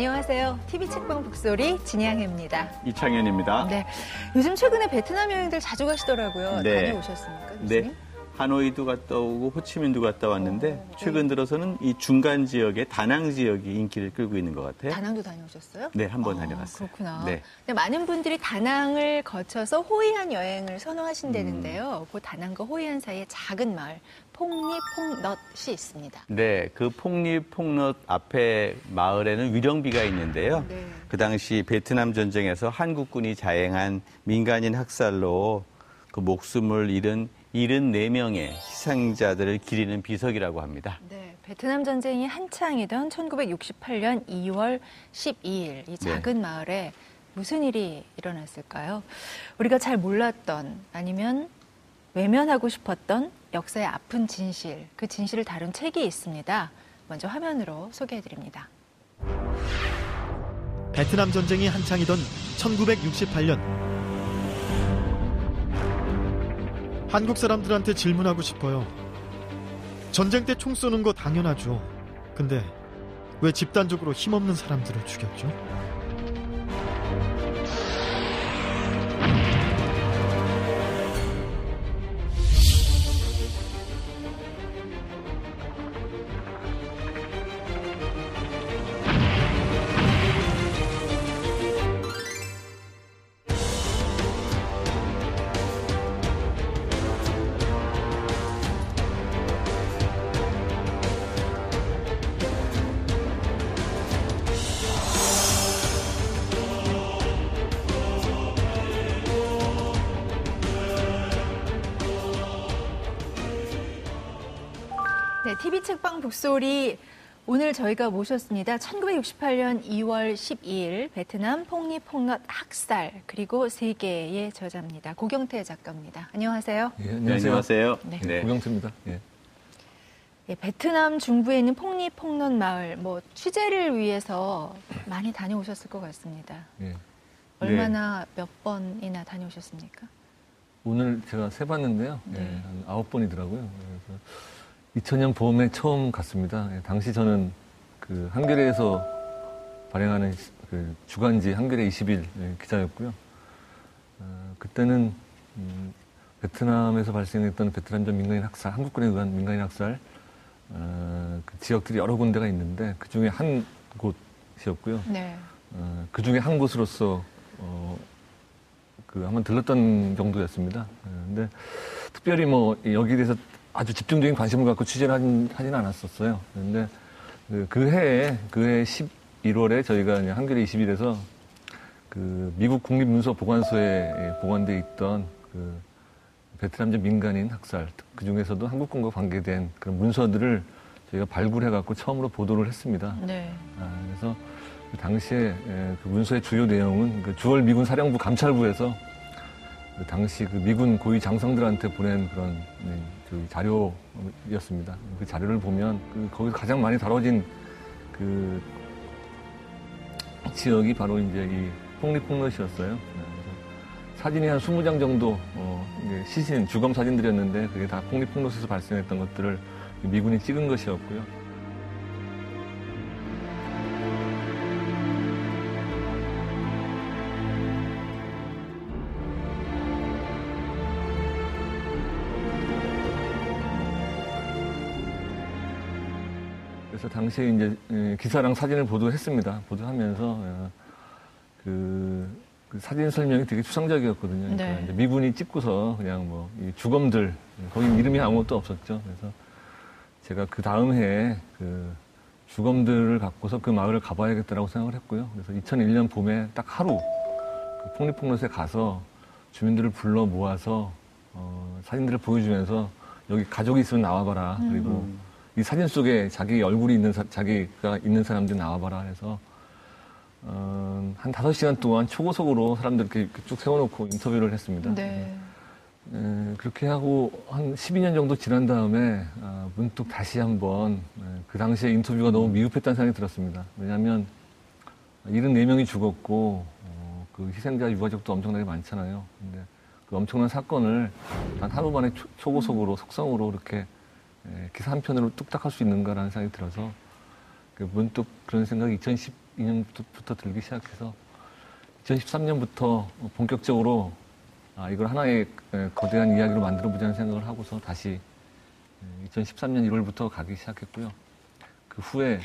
안녕하세요. TV 책방 북소리 진양혜입니다. 이창현입니다. 네. 요즘 최근에 베트남 여행들 자주 가시더라고요. 네. 다녀오셨습니까? 교수님? 네. 하노이도 갔다 오고 호치민도 갔다 왔는데 어, 네. 최근 들어서는 이 중간 지역의 다낭 지역이 인기를 끌고 있는 것 같아요. 다낭도 다녀오셨어요? 네, 한번 아, 다녀갔어요. 그렇구나. 네. 근데 많은 분들이 다낭을 거쳐서 호이안 여행을 선호하신다는데요. 그 다낭과 호이안 사이에 작은 마을 폭리 폭넛이 있습니다. 네, 그 폭립 폭넛 앞에 마을에는 위령비가 있는데요. 네. 그 당시 베트남 전쟁에서 한국군이 자행한 민간인 학살로 그 목숨을 잃은 74명의 희생자들을 기리는 비석이라고 합니다. 네, 베트남 전쟁이 한창이던 1968년 2월 12일 이 작은 마을에 무슨 일이 일어났을까요? 우리가 잘 몰랐던 아니면 외면하고 싶었던 역사의 아픈 진실, 그 진실을 다룬 책이 있습니다. 먼저 화면으로 소개해 드립니다. 베트남 전쟁이 한창이던 1968년 한국 사람들한테 질문하고 싶어요. 전쟁 때 총 쏘는 거 당연하죠. 근데 왜 집단적으로 힘없는 사람들을 죽였죠? TV 책방 북소리 오늘 저희가 모셨습니다. 1968년 2월 12일 베트남 폭리폭넛 학살 그리고 세계의 저자입니다. 고경태 작가입니다. 안녕하세요. 예, 네, 안녕하세요. 안녕하세요. 네. 네. 고경태입니다. 예. 예, 베트남 중부에 있는 폭리폭넛 마을 뭐 취재를 위해서 많이 다녀오셨을 것 같습니다. 예. 얼마나 몇 번이나 다녀오셨습니까? 오늘 제가 세봤는데요. 네. 예, 한 아홉 번이더라고요. 그래서 2000년 봄에 처음 갔습니다. 예, 당시 저는 그 한겨레에서 발행하는 시- 그 주간지 한겨레 20일 예, 기자였고요. 어, 그때는 음, 베트남에서 발생했던 베트남전 민간인 학살, 한국군에 의한 민간인 학살 어, 그 지역들이 여러 군데가 있는데 그 중에 한 곳이었고요. 네. 어, 그 중에 한 곳으로서 어, 그 한번 들렀던 정도였습니다. 예, 근데 특별히 뭐 여기에 대해서 아주 집중적인 관심을 갖고 취재를 하진, 하진 않았었어요. 그런데 그, 그 해에 그 해 11월에 저희가 한겨레 20일에서 그 미국 국립문서 보관소에 보관돼 있던 그 베트남전 민간인 학살 그 중에서도 한국군과 관계된 그런 문서들을 저희가 발굴해 갖고 처음으로 보도를 했습니다. 네. 아, 그래서 그 당시에 에, 그 문서의 주요 내용은 그 주월 미군 사령부 감찰부에서 그 당시 그 미군 고위 장성들한테 보낸 그런 네, 그 자료였습니다. 그 자료를 보면 그 거기서 가장 많이 다뤄진 그 지역이 바로 이제 이 폭리폭넛이었어요. 네, 그래서 사진이 한 20장 정도 어, 시신 주검 사진들이었는데 그게 다 폭리폭넛에서 발생했던 것들을 미군이 찍은 것이었고요. 당시에 이제 에, 기사랑 사진을 보도했습니다. 보도하면서 어, 그, 그 사진 설명이 되게 추상적이었거든요. 그러니까 네. 미군이 찍고서 그냥 뭐이 주검들 거기 이름이 아무것도 없었죠. 그래서 제가 그 다음 해에 그 주검들을 갖고서 그 마을을 가봐야겠다라고 생각을 했고요. 그래서 2001년 봄에 딱 하루 그 폭리폭롯에 가서 주민들을 불러 모아서 어, 사진들을 보여주면서 여기 가족이 있으면 나와봐라. 그리고 이 사진 속에 자기 얼굴이 있는 사, 자기가 있는 사람들이 나와봐라 해서 어, 한 다섯 시간 동안 초고속으로 사람들 이렇게 쭉 세워놓고 인터뷰를 했습니다. 네. 에, 그렇게 하고 한 12년 정도 지난 다음에 아, 문득 다시 한번 에, 그 당시에 인터뷰가 너무 미흡했다는 생각이 들었습니다. 왜냐하면 74명이 죽었고 어, 그 희생자 유가족도 엄청나게 많잖아요. 근데 그 엄청난 사건을 단 하루 만에 초, 초고속으로 속성으로 이렇게 에, 기사 한 편으로 뚝딱 할 수 있는가라는 생각이 들어서 그 문득 그런 생각이 2012년부터 들기 시작해서 2013년부터 본격적으로 아, 이걸 하나의 에, 거대한 이야기로 만들어 보자는 생각을 하고서 다시 2013년 1월부터 가기 시작했고요. 그 후에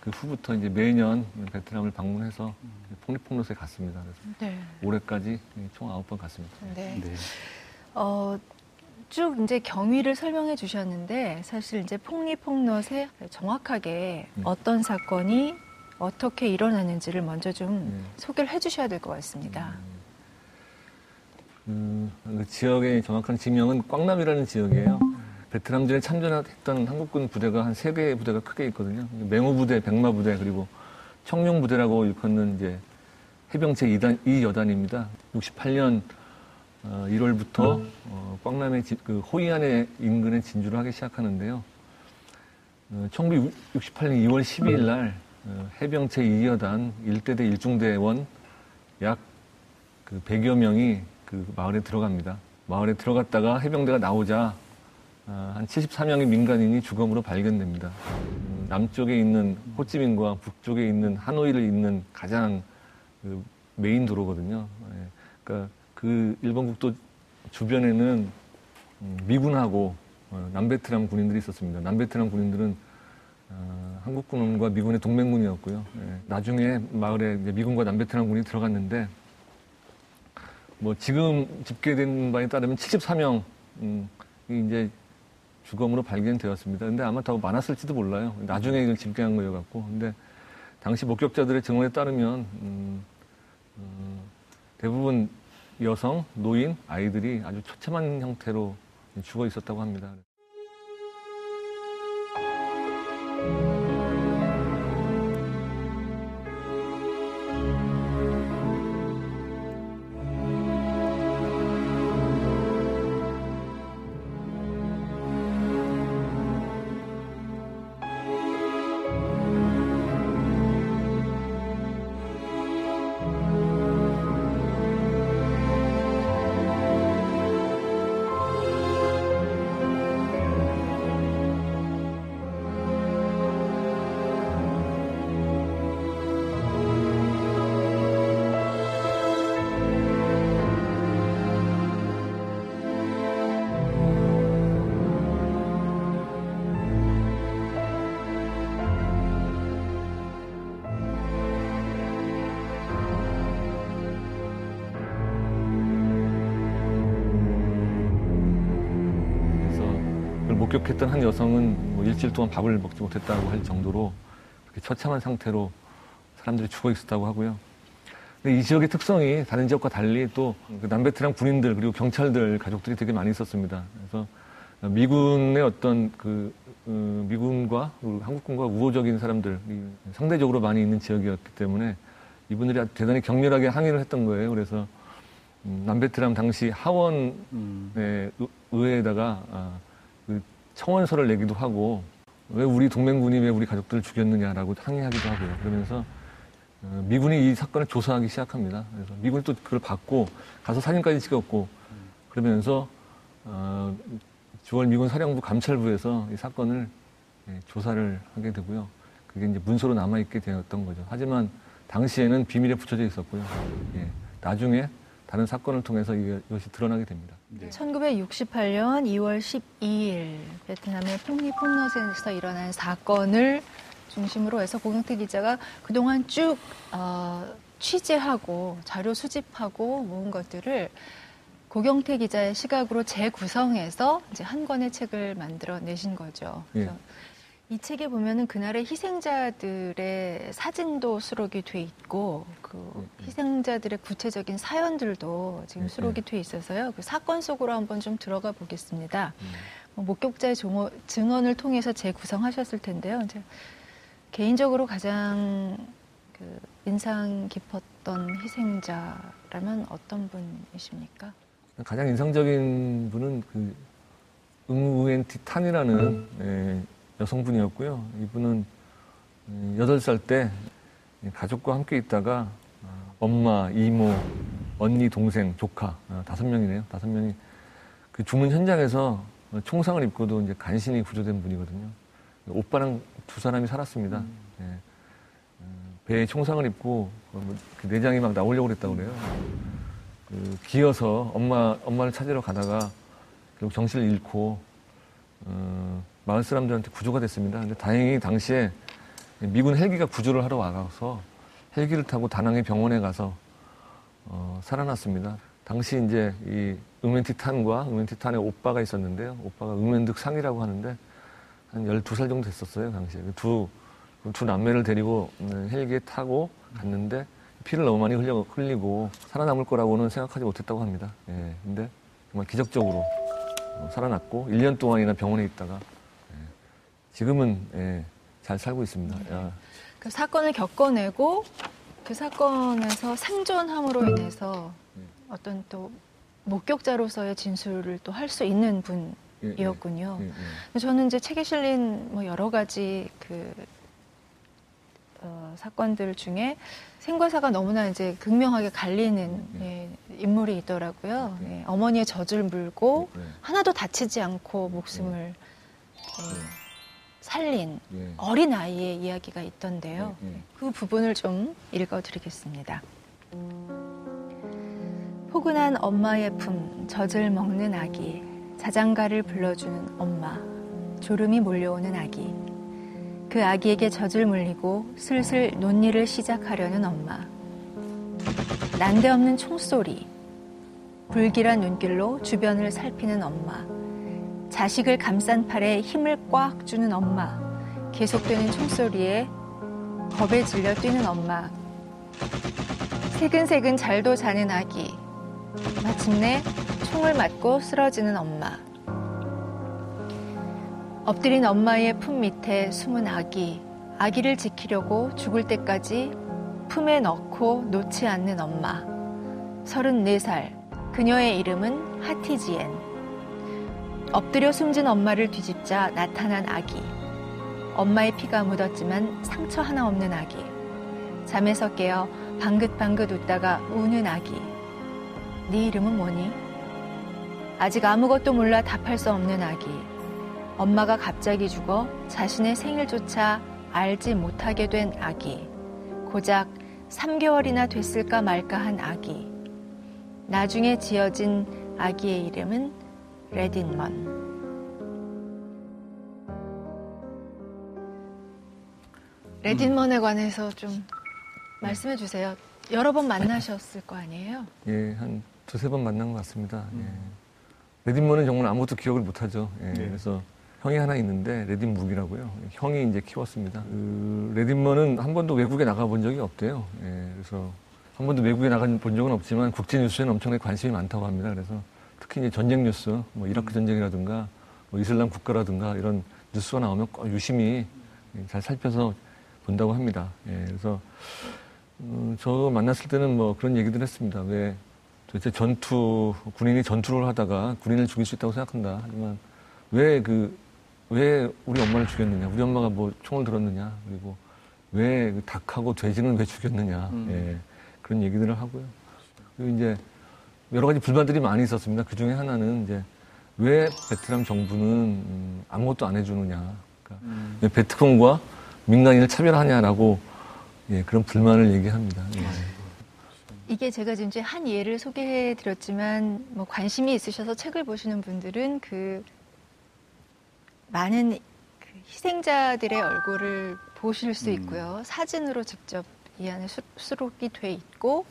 그 후부터 이제 매년 베트남을 방문해서 폭리폭로스에 갔습니다. 그래서 네. 올해까지 총 아홉 번 갔습니다. 네. 네. 어, 쭉 이제 경위를 설명해 주셨는데 사실 이제 폭리폭롯에 정확하게 네. 어떤 사건이 어떻게 일어나는지를 먼저 좀 네. 소개를 해 주셔야 될 것 같습니다. 그, 그 지역의 정확한 지명은 꽝남이라는 지역이에요. 베트남전에 참전했던 한국군 부대가 한 세 개의 부대가 크게 있거든요. 맹호 부대, 백마 부대, 그리고 청룡 부대라고 일컫는 이제 해병체 2단, 2여단입니다. 68년 1월부터 어, 꽝남의 지- 그 호이안의 인근에 진주를 하기 시작하는데요. 어, 1968년 2월 12일 날 어, 해병체 2여단 1대대 1중대원 약 그 100여 명이 그 마을에 들어갑니다. 마을에 들어갔다가 해병대가 나오자 아, 한 74명의 민간인이 주검으로 발견됩니다. 음, 남쪽에 있는 호찌민과 북쪽에 있는 하노이를 잇는 가장 그 메인 도로거든요. 예, 그러니까 그 일본 국도 주변에는 음, 미군하고 어, 남베트남 군인들이 있었습니다. 남베트남 군인들은 어, 한국군과 미군의 동맹군이었고요. 예, 나중에 마을에 미군과 남베트남 군이 들어갔는데 뭐 지금 집계된 바에 따르면 74명 음, 이 이제 주검으로 발견되었습니다. 근데 아마 더 많았을지도 몰라요. 나중에 이걸 집계한 거여 갖고. 근데 당시 목격자들의 증언에 따르면 음, 어, 대부분 여성, 노인, 아이들이 아주 처참한 형태로 죽어 있었다고 합니다. 그걸 목격했던 한 여성은 뭐 일주일 동안 밥을 먹지 못했다고 할 정도로 그렇게 처참한 상태로 사람들이 죽어 있었다고 하고요. 근데 이 지역의 특성이 다른 지역과 달리 또 그 남베트남 군인들 그리고 경찰들 가족들이 되게 많이 있었습니다. 그래서 미군의 어떤 그 어, 미군과 한국군과 우호적인 사람들이 상대적으로 많이 있는 지역이었기 때문에 이분들이 대단히 격렬하게 항의를 했던 거예요. 그래서 음, 남베트남 당시 하원 음. 네, 의- 의회에다가 아, 그 청원서를 내기도 하고 왜 우리 동맹군이 왜 우리 가족들을 죽였느냐라고 항의하기도 하고요. 그러면서 어, 미군이 이 사건을 조사하기 시작합니다. 그래서 미군이 또 그걸 받고 가서 사진까지 찍었고 그러면서 어, 9월 미군 사령부 감찰부에서 이 사건을 예, 조사를 하게 되고요. 그게 이제 문서로 남아 있게 되었던 거죠. 하지만 당시에는 비밀에 붙여져 있었고요. 예, 나중에 다른 사건을 통해서 이것이 드러나게 됩니다. 네. 1968년 2월 12일 베트남의 폭리폭롯에서 일어난 사건을 중심으로 해서 고경태 기자가 그동안 쭉 어, 취재하고 자료 수집하고 모은 것들을 고경태 기자의 시각으로 재구성해서 이제 한 권의 책을 만들어 내신 거죠. 예. 이 책에 보면은 그날의 희생자들의 사진도 수록이 돼 있고 그 예, 예. 희생자들의 구체적인 사연들도 지금 예, 수록이 돼 있어서요. 그 사건 속으로 한번 좀 들어가 보겠습니다. 음. 뭐 목격자의 증언을 통해서 재구성하셨을 텐데요. 이제 개인적으로 가장 그 인상 깊었던 희생자라면 어떤 분이십니까? 가장 인상적인 분은 그 응우엔 티탄이라는 예, 여성분이었고요. 이분은 음, 8살 때 가족과 함께 있다가 어, 엄마, 이모, 언니, 동생, 조카 어, 다섯 명이네요. 다섯 명이 그 주문 현장에서 총상을 입고도 이제 간신히 구조된 분이거든요. 오빠랑 두 사람이 살았습니다. 예. 어, 배에 총상을 입고 어, 뭐그 내장이 막 나오려고 그랬다고 그래요. 그 기어서 엄마 엄마를 찾으러 가다가 결국 정신을 잃고 어, 마을 사람들한테 구조가 됐습니다. 근데 다행히 당시에 미군 헬기가 구조를 하러 와서 헬기를 타고 다낭의 병원에 가서 어, 살아났습니다. 당시 이제 이 응웬티탄과 응웬티탄의 오빠가 있었는데요. 오빠가 응웬득 상이라고 하는데 한 12살 정도 됐었어요, 당시에. 그 두, 두 남매를 데리고 음, 헬기에 타고 갔는데 피를 너무 많이 흘려, 흘리고 살아남을 거라고는 생각하지 못했다고 합니다. 예, 근데 정말 기적적으로 어, 살아났고 1년 동안이나 병원에 있다가 예, 지금은 예, 잘 살고 있습니다. 야, 그 사건을 겪어내고 그 사건에서 생존함으로 인해서 어떤 또 목격자로서의 진술을 또 할 수 있는 예, 예, 분이었군요. 예, 예. 근데 저는 이제 책에 실린 뭐 여러 가지 그 어, 사건들 중에 생과 사가 너무나 이제 극명하게 갈리는 예, 인물이 있더라고요. 예, 어머니의 젖을 물고 네, 하나도 다치지 않고 목숨을 예, 살린 예. 어린 아이의 이야기가 있던데요. 예, 예. 그 부분을 좀 읽어드리겠습니다. 포근한 엄마의 품, 젖을 먹는 아기, 자장가를 불러주는 엄마, 졸음이 몰려오는 아기, 그 아기에게 젖을 물리고 슬슬 논일을 시작하려는 엄마, 난데없는 총소리, 불길한 눈길로 주변을 살피는 엄마, 자식을 감싼 팔에 힘을 꽉 주는 엄마, 계속되는 총소리에 겁에 질려 뛰는 엄마, 새근새근 잘도 자는 아기, 마침내 총을 맞고 쓰러지는 엄마. 엎드린 엄마의 품 밑에 숨은 아기, 아기를 지키려고 죽을 때까지 품에 넣고 놓지 않는 엄마. 34살, 그녀의 이름은 하티지엔. 엎드려 숨진 엄마를 뒤집자 나타난 아기. 엄마의 피가 묻었지만 상처 하나 없는 아기. 잠에서 깨어 방긋방긋 웃다가 우는 아기. 네 이름은 뭐니? 아직 아무것도 몰라 답할 수 없는 아기. 엄마가 갑자기 죽어 자신의 생일조차 알지 못하게 된 아기. 고작 3개월이나 됐을까 말까 한 아기. 나중에 지어진 아기의 이름은 레딘먼. 레딘먼에 관해서 좀 말씀해 주세요. 여러 번 만나셨을 거 아니에요? 예, 한 두세 번 만난 것 같습니다. 예. 레딘먼은 정말 아무것도 기억을 못하죠. 예, 네. 그래서 형이 하나 있는데 레딘 묵이라고요. 형이 이제 키웠습니다. 그 레딘먼은 한 번도 외국에 나가본 적이 없대요. 예, 그래서 한 번도 외국에 나간 본 적은 없지만 국제 뉴스에는 엄청나게 관심이 많다고 합니다. 그래서 특히 이제 전쟁 뉴스, 뭐 이라크 전쟁이라든가 뭐 이슬람 국가라든가 이런 뉴스가 나오면 꼭 유심히 잘 살펴서 본다고 합니다. 예, 그래서 음, 저 만났을 때는 뭐 그런 얘기들 했습니다. 왜 도대체 전투, 군인이 전투를 하다가 군인을 죽일 수 있다고 생각한다. 하지만 왜 그, 왜 우리 엄마를 죽였느냐. 우리 엄마가 뭐 총을 들었느냐. 그리고 왜 그 닭하고 돼지는 왜 죽였느냐. 예, 그런 얘기들을 하고요. 그리고 이제 여러 가지 불만들이 많이 있었습니다. 그 중에 하나는 이제 왜 베트남 정부는 음, 아무것도 안 해주느냐. 그러니까 왜 베트콩과 민간인을 차별하냐라고 예, 그런 불만을 얘기합니다. 예. 이게 제가 지금 이제 한 예를 소개해 드렸지만 뭐 관심이 있으셔서 책을 보시는 분들은 그 많은 그 희생자들의 얼굴을 보실 수 있고요. 사진으로 직접 이 안에 수, 수록이 돼 있고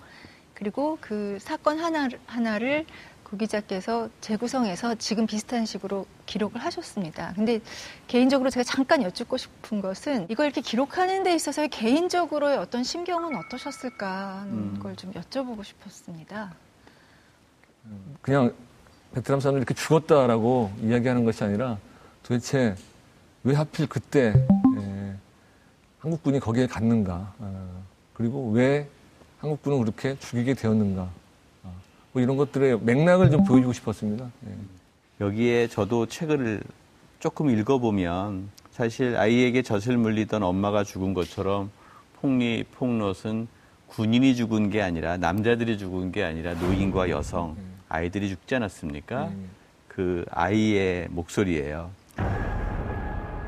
그리고 그 사건 하나, 하나를 구 기자께서 재구성해서 지금 비슷한 식으로 기록을 하셨습니다. 근데 개인적으로 제가 잠깐 여쭙고 싶은 것은 이걸 이렇게 기록하는 데 있어서의 개인적으로의 어떤 심경은 어떠셨을까 하는 음. 걸좀 여쭤보고 싶었습니다. 그냥 베트남 사람들이 이렇게 죽었다라고 이야기하는 것이 아니라 도대체 왜 하필 그때 에, 한국군이 거기에 갔는가 어, 그리고 왜 한국군은 그렇게 죽이게 되었는가 어, 뭐 이런 것들의 맥락을 좀 보여주고 싶었습니다. 예. 여기에 저도 책을 조금 읽어보면 사실 아이에게 젖을 물리던 엄마가 죽은 것처럼 폭리, 폭롯은 군인이 죽은 게 아니라 남자들이 죽은 게 아니라 노인과 여성, 아이들이 죽지 않았습니까? 음. 그 아이의 목소리예요.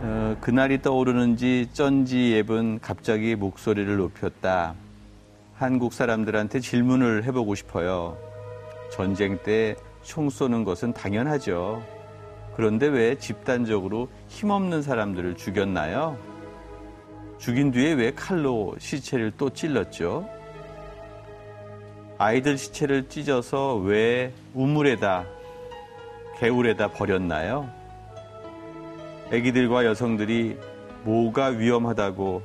어, 그날이 떠오르는지 쩐지 앱은 갑자기 목소리를 높였다. 한국 사람들한테 질문을 해보고 싶어요. 전쟁 때 총 쏘는 것은 당연하죠. 그런데 왜 집단적으로 힘없는 사람들을 죽였나요? 죽인 뒤에 왜 칼로 시체를 또 찔렀죠? 아이들 시체를 찢어서 왜 우물에다, 개울에다 버렸나요? 아기들과 여성들이 뭐가 위험하다고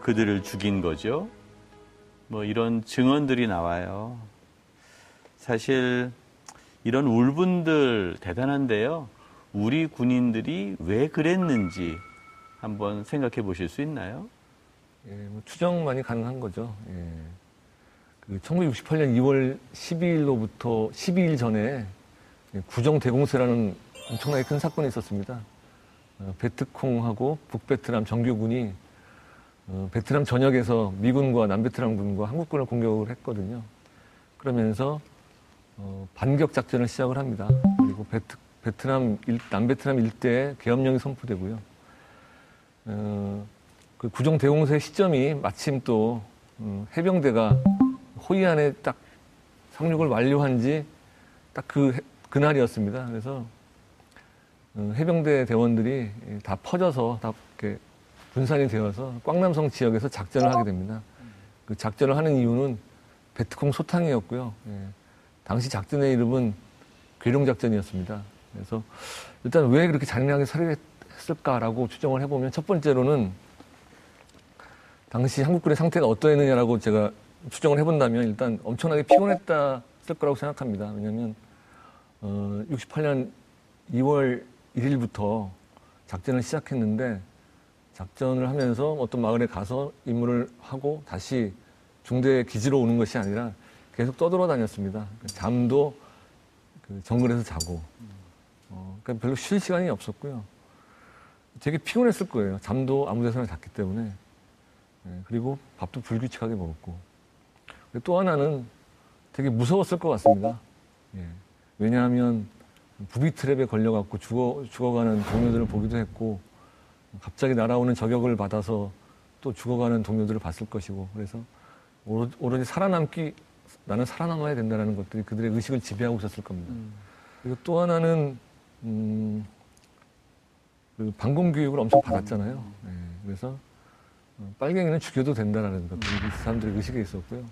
그들을 죽인 거죠? 뭐 이런 증언들이 나와요. 사실 이런 울분들 대단한데요. 우리 군인들이 왜 그랬는지 한번 생각해 보실 수 있나요? 예, 뭐 추정만이 가능한 거죠. 예. 그 1968년 2월 12일로부터 12일 전에 구정 대공세라는 엄청나게 큰 사건이 있었습니다. 어, 베트콩하고 북베트남 정규군이 어, 베트남 전역에서 미군과 남베트남군과 한국군을 공격을 했거든요. 그러면서 어, 반격 작전을 시작을 합니다. 그리고 베트, 베트남 일, 남베트남 일대에 계엄령이 선포되고요. 어, 그 구정 대공세 시점이 마침 또 음, 해병대가 호이안에 딱 상륙을 완료한 지 딱 그 그날이었습니다. 그래서 어, 해병대 대원들이 다 퍼져서 다 이렇게 분산이 되어서 꽝남성 지역에서 작전을 하게 됩니다. 그 작전을 하는 이유는 베트콩 소탕이었고요. 예. 당시 작전의 이름은 괴룡 작전이었습니다. 그래서 일단 왜 그렇게 잔인하게 살해했을까라고 추정을 해보면 첫 번째로는 당시 한국군의 상태가 어떠했느냐라고 제가 추정을 해본다면 일단 엄청나게 피곤했다쓸 거라고 생각합니다. 왜냐하면 어, 68년 2월 1일부터 작전을 시작했는데 작전을 하면서 어떤 마을에 가서 임무를 하고 다시 중대 기지로 오는 것이 아니라 계속 떠돌아다녔습니다. 잠도 그 정글에서 자고, 어, 그러니까 별로 쉴 시간이 없었고요. 되게 피곤했을 거예요. 잠도 아무 데서나 잤기 때문에. 네, 그리고 밥도 불규칙하게 먹었고. 또 하나는 되게 무서웠을 것 같습니다. 예. 왜냐하면 부비 트랩에 걸려갖고 죽어, 죽어가는 동료들을 보기도 했고, 갑자기 날아오는 저격을 받아서 또 죽어가는 동료들을 봤을 것이고, 그래서 오로지 살아남기 나는 살아남아야 된다는 것들이 그들의 의식을 지배하고 있었을 겁니다. 음. 그리고 또 하나는 음, 그 방공 교육을 엄청 받았잖아요. 네, 그래서 어, 빨갱이는 죽여도 된다라는 것들이 그 사람들의 의식에 있었고요.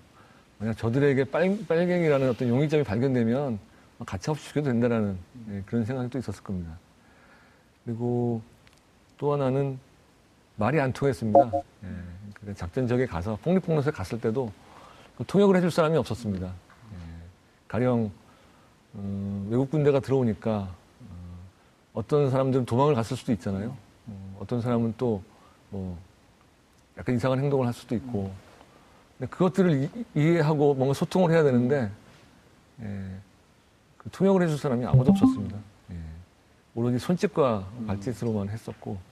만약 저들에게 빨, 빨갱이라는 어떤 용의점이 발견되면 가차없이 죽여도 된다라는 네, 그런 생각이 또 있었을 겁니다. 그리고 또 하나는 말이 안 통했습니다. 네, 그러니까 작전적에 가서 폭리폭로에 갔을 때도 통역을 해줄 사람이 없었습니다. 예. 가령 어, 외국 군대가 들어오니까 어, 떤 사람들은 도망을 갔을 수도 있잖아요. 어, 떤 사람은 또 뭐 약간 이상한 행동을 할 수도 있고. 근데 그것들을 이, 해하고 뭔가 소통을 해야 되는데 예, 그 통역을 해줄 사람이 아무도 없었습니다. 예, 오로지 손짓과 발짓으로만 했었고 예,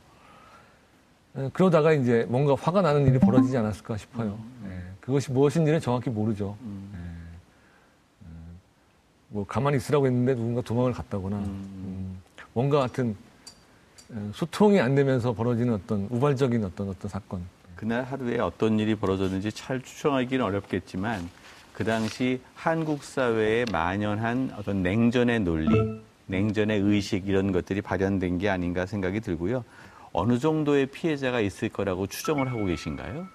그러다가 이제 뭔가 화가 나는 일이 벌어지지 않았을까 싶어요. 예. 그것이 무엇인지는 정확히 모르죠. 음. 예. 음, 뭐 가만히 있으라고 했는데 누군가 도망을 갔다거나 음. 음, 뭔가 같은 예, 소통이 안 되면서 벌어지는 어떤 우발적인 어떤 어떤 사건. 그날 하루에 어떤 일이 벌어졌는지 잘 추정하기는 어렵겠지만 그 당시 한국 사회에 만연한 어떤 냉전의 논리, 냉전의 의식 이런 것들이 발현된 게 아닌가 생각이 들고요. 어느 정도의 피해자가 있을 거라고 추정을 하고 계신가요?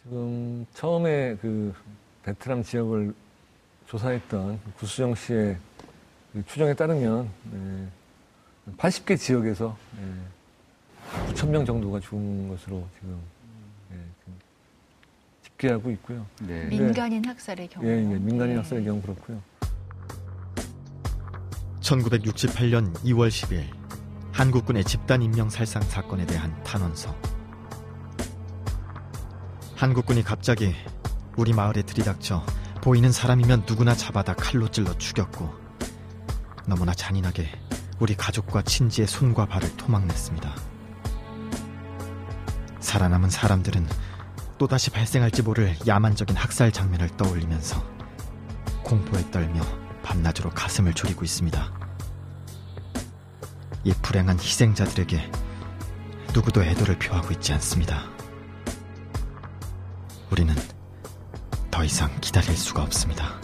지금 처음에 그 베트남 지역을 조사했던 구수정 씨의 그 추정에 따르면 네, 80개 지역에서 네, 9천 명 정도가 죽은 것으로 지금 네, 집계하고 있고요. 네. 민간인 학살의 경우. 예, 예, 민간인 학살의 경우 그렇고요. 1968년 2월 10일 한국군의 집단 임명 살상 사건에 대한 탄원서. 한국군이 갑자기 우리 마을에 들이닥쳐 보이는 사람이면 누구나 잡아다 칼로 찔러 죽였고 너무나 잔인하게 우리 가족과 친지의 손과 발을 토막냈습니다. 살아남은 사람들은 또다시 발생할지 모를 야만적인 학살 장면을 떠올리면서 공포에 떨며 밤낮으로 가슴을 졸이고 있습니다. 이 불행한 희생자들에게 누구도 애도를 표하고 있지 않습니다. 우리는 더 이상 기다릴 수가 없습니다.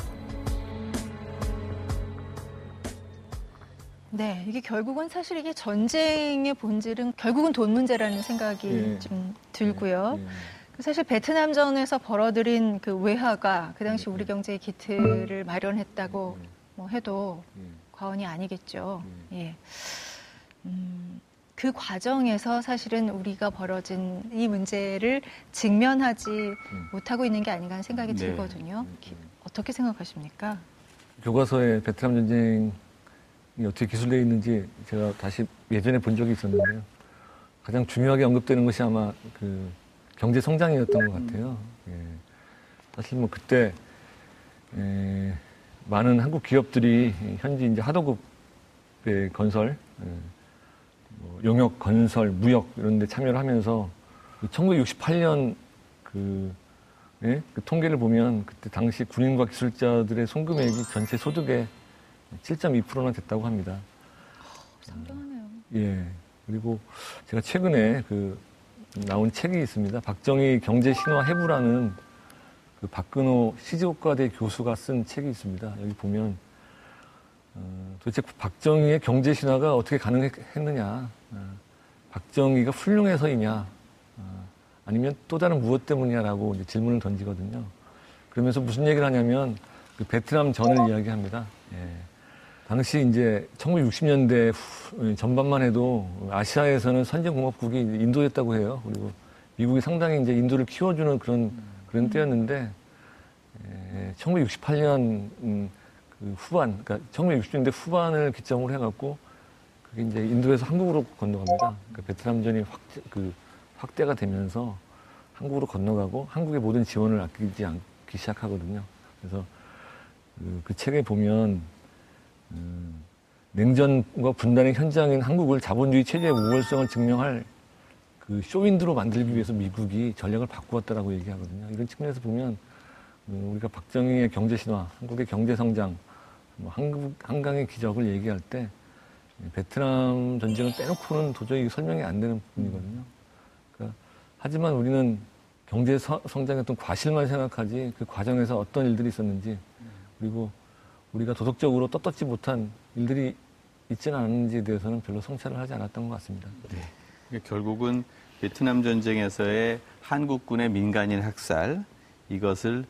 네, 이게 결국은 사실 이게 전쟁의 본질은 결국은 돈 문제라는 생각이 예. 좀 들고요. 예. 사실 베트남전에서 벌어들인 그 외화가 그 당시 우리 경제의 기틀을 마련했다고 뭐 해도 예. 과언이 아니겠죠. 예. 음, 그 과정에서 사실은 우리가 벌어진 이 문제를 직면하지 못하고 있는 게 아닌가 하는 생각이 네. 들거든요. 기- 어떻게 생각하십니까? 교과서에 베트남 전쟁이 어떻게 기술되어 있는지 제가 다시 예전에 본 적이 있었는데요. 가장 중요하게 언급되는 것이 아마 그 경제 성장이었던 것 같아요. 예. 사실 뭐 그때 에, 많은 한국 기업들이 현지 이제 하도급의 건설, 예, 뭐 용역 건설, 무역 이런 데 참여를 하면서 1968년 그, 예? 그 통계를 보면 그때 당시 군인과 기술자들의 송금액이 전체 소득의 7.2%나 됐다고 합니다. 상당하네요. 예. 그리고 제가 최근에 그 나온 책이 있습니다. 박정희 경제 신화 해부라는 그 박근호 시지국과대 교수가 쓴 책이 있습니다. 여기 보면 어, 도대체 박정희의 경제 신화가 어떻게 가능했느냐? 어, 박정희가 훌륭해서이냐? 어, 아니면 또 다른 무엇 때문이냐라고 질문을 던지거든요. 그러면서 무슨 얘기를 하냐면 그 베트남 전을 이야기합니다. 예. 당시 이제 1960년대 후, 전반만 해도 아시아에서는 선진공업국이 인도였다고 해요. 그리고 미국이 상당히 이제 인도를 키워주는 그런 그런 때였는데 1968년 음, 그 후반, 그러니까 1960년대 후반을 기점으로 해갖고 그게 이제 인도에서 한국으로 건너갑니다. 그러니까 베트남전이 확대, 그 확대가 되면서 한국으로 건너가고 한국의 모든 지원을 아끼지 않기 시작하거든요. 그래서 그, 그 책에 보면 음, 냉전과 분단의 현장인 한국을 자본주의 체제의 우월성을 증명할 그 쇼윈드로 만들기 위해서 미국이 전략을 바꾸었다라고 얘기하거든요. 이런 측면에서 보면 음, 우리가 박정희의 경제 신화, 한국의 경제 성장, 뭐 한국 한강의 기적을 얘기할 때 베트남 전쟁을 빼놓고는 도저히 설명이 안 되는 부분이거든요. 그러니까 하지만 우리는 경제 서- 성장의 어떤 과실만 생각하지 그 과정에서 어떤 일들이 있었는지 그리고 우리가 도덕적으로 떳떳지 못한 일들이 있지는 않은지에 대해서는 별로 성찰을 하지 않았던 것 같습니다. 그러니까 결국은 베트남 전쟁에서의 한국군의 민간인 학살 이것을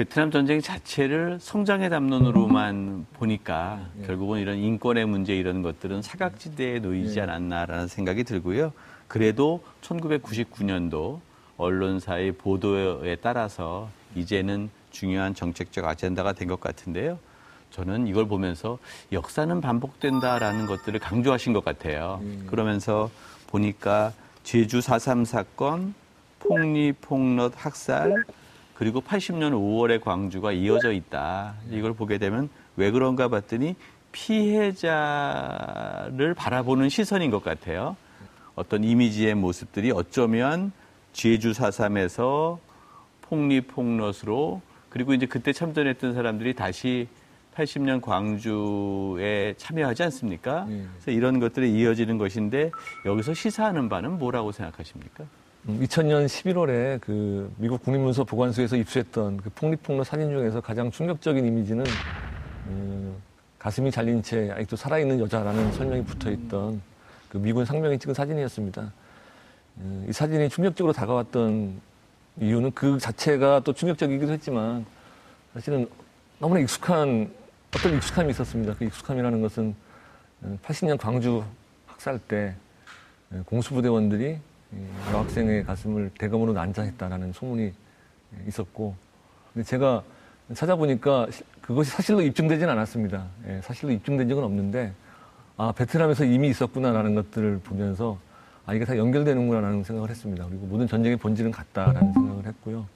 베트남 전쟁 자체를 성장의 담론으로만 보니까 예. 결국은 이런 인권의 문제 이런 것들은 사각지대에 놓이지 예. 않았나라는 생각이 들고요. 그래도 1999년도 언론사의 보도에 따라서 이제는 중요한 정책적 아젠다가 된 것 같은데요. 저는 이걸 보면서 역사는 반복된다라는 것들을 강조하신 것 같아요. 예. 그러면서 보니까 제주 4.3 사건, 폭리, 폭럿, 학살, 그리고 80년 5월의 광주가 이어져 있다. 이걸 보게 되면 왜 그런가 봤더니 피해자를 바라보는 시선인 것 같아요. 어떤 이미지의 모습들이 어쩌면 제주 4.3에서 폭리, 폭럿으로 그리고 이제 그때 참전했던 사람들이 다시 80년 광주에 참여하지 않습니까? 예. 그래서 이런 것들이 이어지는 것인데 여기서 시사하는 바는 뭐라고 생각하십니까? 2000년 11월에 그 미국 국립문서 보관소에서 입수했던 그 폭리폭로 사진 중에서 가장 충격적인 이미지는 음, 가슴이 잘린 채 아직도 살아있는 여자라는 설명이 붙어있던 그 미군 상병이 찍은 사진이었습니다. 음, 이 사진이 충격적으로 다가왔던 이유는 그 자체가 또 충격적이기도 했지만 사실은 너무나 익숙한 어떤 익숙함이 있었습니다. 그 익숙함이라는 것은 80년 광주 학살 때 예, 공수부대원들이 이 여학생의 가슴을 대검으로 난자했다라는 소문이 있었고, 근데 제가 찾아보니까 시- 그것이 사실로 입증되지는 않았습니다. 예, 사실로 입증된 적은 없는데, 아, 베트남에서 이미 있었구나라는 것들을 보면서, 아, 이게 다 연결되는구나라는 생각을 했습니다. 그리고 모든 전쟁의 본질은 같다라는 생각을 했고요.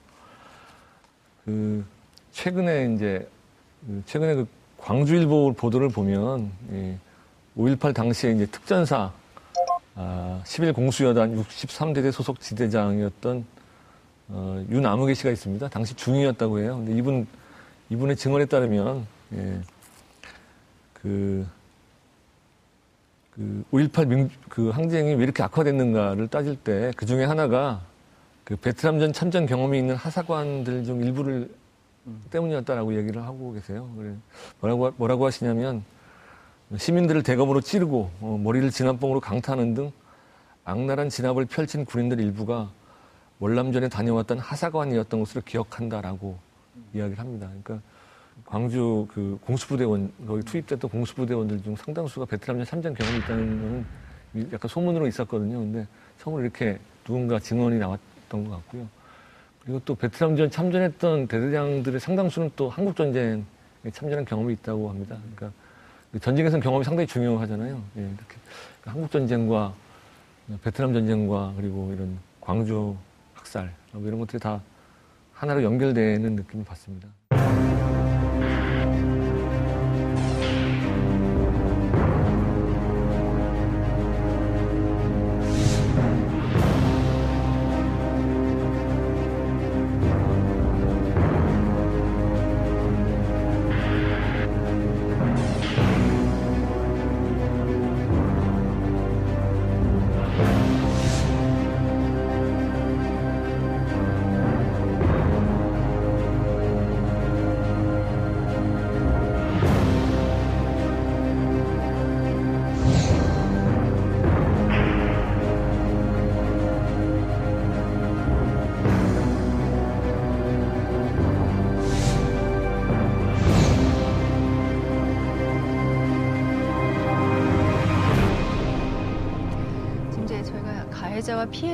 그, 최근에 이제, 그 최근에 그 광주일보 보도를 보면, 이5.18 당시에 이제 특전사, 아, 11공수여단 63대대 소속 지대장이었던 어, 윤아무개 씨가 있습니다. 당시 중위였다고 해요. 근데 이분 이분의 증언에 따르면 예, 그 그 5.18 민, 그 항쟁이 왜 이렇게 악화됐는가를 따질 때 그 중에 하나가 그 베트남전 참전 경험이 있는 하사관들 중 일부를 때문이었다라고 얘기를 하고 계세요. 그래 뭐라고 뭐라고 하시냐면 시민들을 대검으로 찌르고 어, 머리를 진압봉으로 강타하는 등 악랄한 진압을 펼친 군인들 일부가 월남전에 다녀왔던 하사관이었던 것으로 기억한다라고 이야기를 합니다. 그러니까 광주 그 공수부대원 거기 투입됐던 공수부대원들 중 상당수가 베트남전 참전 경험이 있다는 거는 약간 소문으로 있었거든요. 근데 처음으로 이렇게 누군가 증언이 나왔던 것 같고요. 그리고 또 베트남전 참전했던 대대장들의 상당수는 또 한국 전쟁에 참전한 경험이 있다고 합니다. 그러니까 전쟁에서는 경험이 상당히 중요하잖아요. 예, 이렇게 한국 전쟁과 베트남 전쟁과 그리고 이런 광주 학살 뭐 이런 것들이 다 하나로 연결되는 느낌을 받습니다.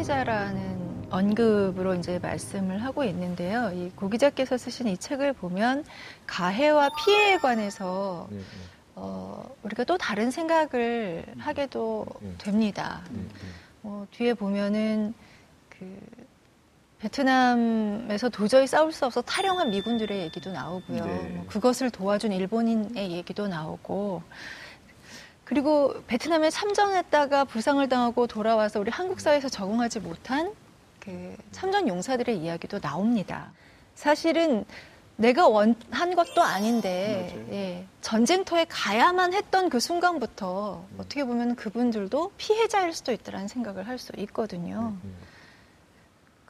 피해자라는 언급으로 이제 말씀을 하고 있는데요. 이 고 기자께서 쓰신 이 책을 보면 가해와 피해에 관해서 예, 예, 어, 우리가 또 다른 생각을 하게도 예. 됩니다. 어, 뒤에 보면은 그 베트남에서 도저히 싸울 수 없어 탈영한 미군들의 얘기도 나오고요. 네. 뭐 그것을 도와준 일본인의 얘기도 나오고 그리고 베트남에 참전했다가 부상을 당하고 돌아와서 우리 한국 사회에서 적응하지 못한 그 참전 용사들의 이야기도 나옵니다. 사실은 내가 원한 것도 아닌데. 예, 전쟁터에 가야만 했던 그 순간부터 어떻게 보면 그분들도 피해자일 수도 있다라는 생각을 할 수 있거든요. 예.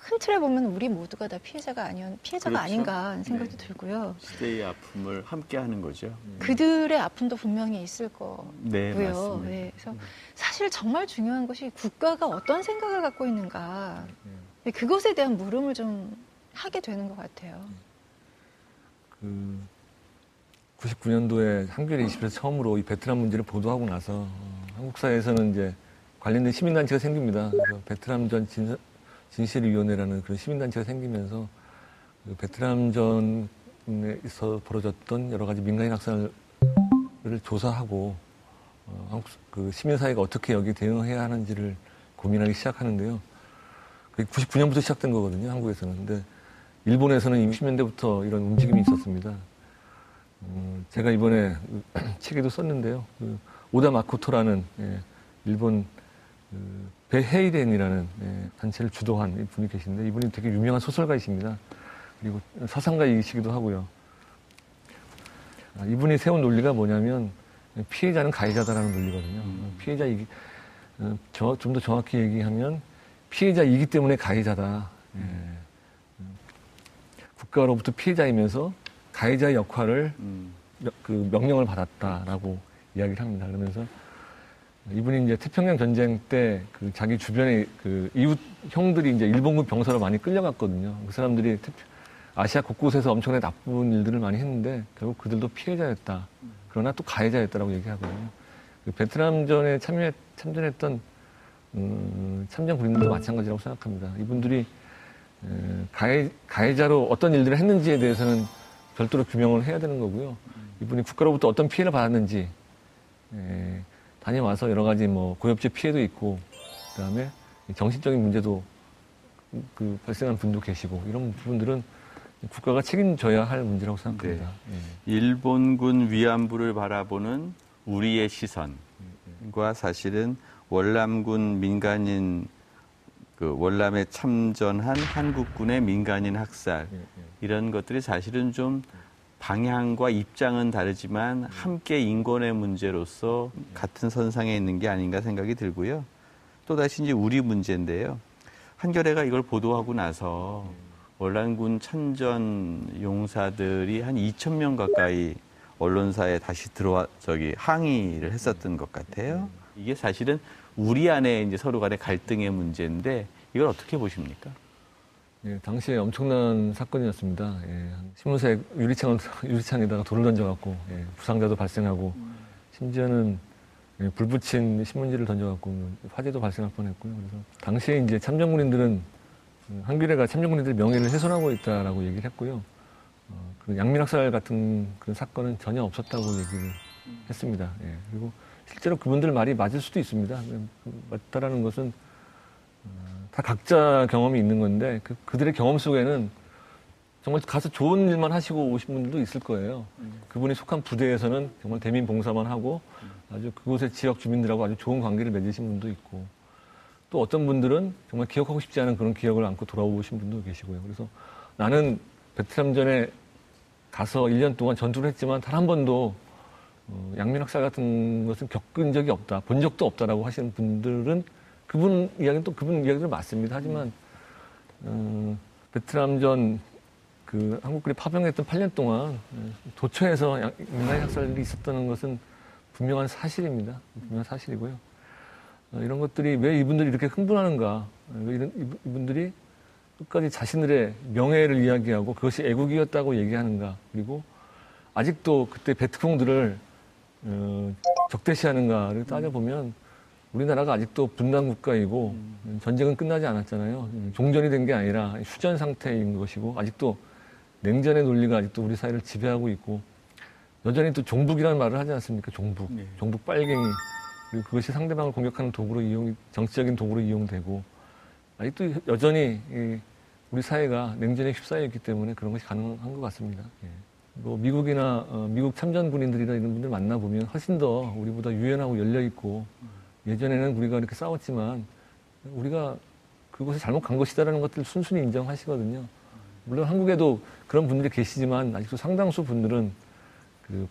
큰 틀에 보면 우리 모두가 다 피해자가 아니었 피해자가 그렇죠. 아닌가 하는 생각도 네. 들고요. 시대의 아픔을 함께 하는 거죠. 그들의 아픔도 분명히 있을 거고요. 네, 맞습니다. 네, 그래서 사실 정말 중요한 것이 국가가 어떤 생각을 갖고 있는가 네, 그것에 대한 물음을 좀 하게 되는 것 같아요. 그 99년도에 한겨레 20에서 처음으로 이 베트남 문제를 보도하고 나서 어, 한국 사회에서는 이제 관련된 시민단체가 생깁니다. 그래서 베트남 전 진, 진실위원회라는 그런 시민단체가 생기면서 그 베트남전에서 벌어졌던 여러 가지 민간인 학살을 조사하고 어, 한국 그 시민사회가 어떻게 여기 대응해야 하는지를 고민하기 시작하는데요. 그게 99년부터 시작된 거거든요, 한국에서는. 근데 일본에서는 이미 10년대부터 이런 움직임이 있었습니다. 음, 제가 이번에 책에도 썼는데요. 그 오다 마코토라는 예, 일본 그 베헤이덴이라는 예, 단체를 주도한 분이 계신데 이분이 되게 유명한 소설가이십니다. 그리고 사상가이시기도 하고요. 아, 이분이 세운 논리가 뭐냐면 피해자는 가해자다라는 논리거든요. 음. 피해자이기 좀 더 정확히 얘기하면 피해자이기 때문에 가해자다. 예. 음, 국가로부터 피해자이면서 가해자의 역할을 음, 명- 그 명령을 받았다라고 이야기를 합니다. 그러면서 이분이 이제 태평양 전쟁 때 그 자기 주변에 그 이웃 형들이 이제 일본군 병사로 많이 끌려갔거든요. 그 사람들이 아시아 곳곳에서 엄청나게 나쁜 일들을 많이 했는데 결국 그들도 피해자였다. 그러나 또 가해자였다라고 얘기하거든요. 그 베트남전에 참여 참전했던 음, 참전 군인들도 마찬가지라고 생각합니다. 이분들이 에, 가해, 가해자로 어떤 일들을 했는지에 대해서는 별도로 규명을 해야 되는 거고요. 이분이 국가로부터 어떤 피해를 받았는지 에, 다녀와서 여러 가지 뭐 고엽제 피해도 있고 그다음에 정신적인 문제도 그 발생한 분도 계시고 이런 부분들은 국가가 책임져야 할 문제라고 생각합니다. 예. 일본군 위안부를 바라보는 우리의 시선과 사실은 월남군 민간인 그 월남에 참전한 한국군의 민간인 학살 예, 예. 이런 것들이 사실은 좀 방향과 입장은 다르지만 함께 인권의 문제로서 같은 선상에 있는 게 아닌가 생각이 들고요. 또 다시 이제 우리 문제인데요. 한겨레가 이걸 보도하고 나서 월란군 참전 용사들이 한 2천 명 가까이 언론사에 다시 들어와 저기 항의를 했었던 것 같아요. 이게 사실은 우리 안에 이제 서로 간의 갈등의 문제인데 이걸 어떻게 보십니까? 예, 당시에 엄청난 사건이었습니다. 예, 한 신문사에 유리창을, 유리창에다가 돌을 던져갖고, 예, 부상자도 발생하고, 심지어는 예, 불 붙인 신문지를 던져갖고 화재도 발생할 뻔했고요. 그래서 당시에 이제 참전군인들은 음, 한겨레가 참전군인들의 명예를 훼손하고 있다라고 얘기를 했고요. 어, 그 양민학살 같은 그런 사건은 전혀 없었다고 얘기를 했습니다. 예, 그리고 실제로 그분들 말이 맞을 수도 있습니다. 그 맞다라는 것은 다 각자 경험이 있는 건데 그, 그들의 경험 속에는 정말 가서 좋은 일만 하시고 오신 분들도 있을 거예요. 그분이 속한 부대에서는 정말 대민 봉사만 하고 아주 그곳의 지역 주민들하고 아주 좋은 관계를 맺으신 분도 있고 또 어떤 분들은 정말 기억하고 싶지 않은 그런 기억을 안고 돌아오신 분도 계시고요. 그래서 나는 베트남전에 가서 1년 동안 전투를 했지만 단 한 번도 어, 양민학살 같은 것은 겪은 적이 없다, 본 적도 없다라고 하시는 분들은 그분 이야기는 또 그분 이야기도 맞습니다. 하지만 어, 베트남 전 그 한국군이 파병했던 8년 동안 어, 도처에서 양- 민간인 학살이 있었다는 것은 분명한 사실입니다. 분명한 사실이고요. 어, 이런 것들이 왜 이분들이 이렇게 흥분하는가? 어, 왜 이런 이분- 이분들이 끝까지 자신들의 명예를 이야기하고 그것이 애국이었다고 얘기하는가? 그리고 아직도 그때 베트콩들을 어, 적대시하는가를 따져보면 우리나라가 아직도 분단 국가이고 전쟁은 끝나지 않았잖아요. 종전이 된 게 아니라 휴전 상태인 것이고 아직도 냉전의 논리가 아직도 우리 사회를 지배하고 있고 여전히 또 종북이라는 말을 하지 않습니까? 종북, 네. 종북 빨갱이 그리고 그것이 상대방을 공격하는 도구로 이용, 정치적인 도구로 이용되고 아직도 여전히 이 우리 사회가 냉전에 휩싸여 있기 때문에 그런 것이 가능한 것 같습니다. 예. 뭐 미국이나 어, 미국 참전 군인들이나 이런 분들 만나 보면 훨씬 더 우리보다 유연하고 열려 있고 예전에는 우리가 이렇게 싸웠지만 우리가 그것이 잘못 간 것이다라는 것들을 순순히 인정하시거든요. 물론 한국에도 그런 분들이 계시지만 아직도 상당수 분들은 그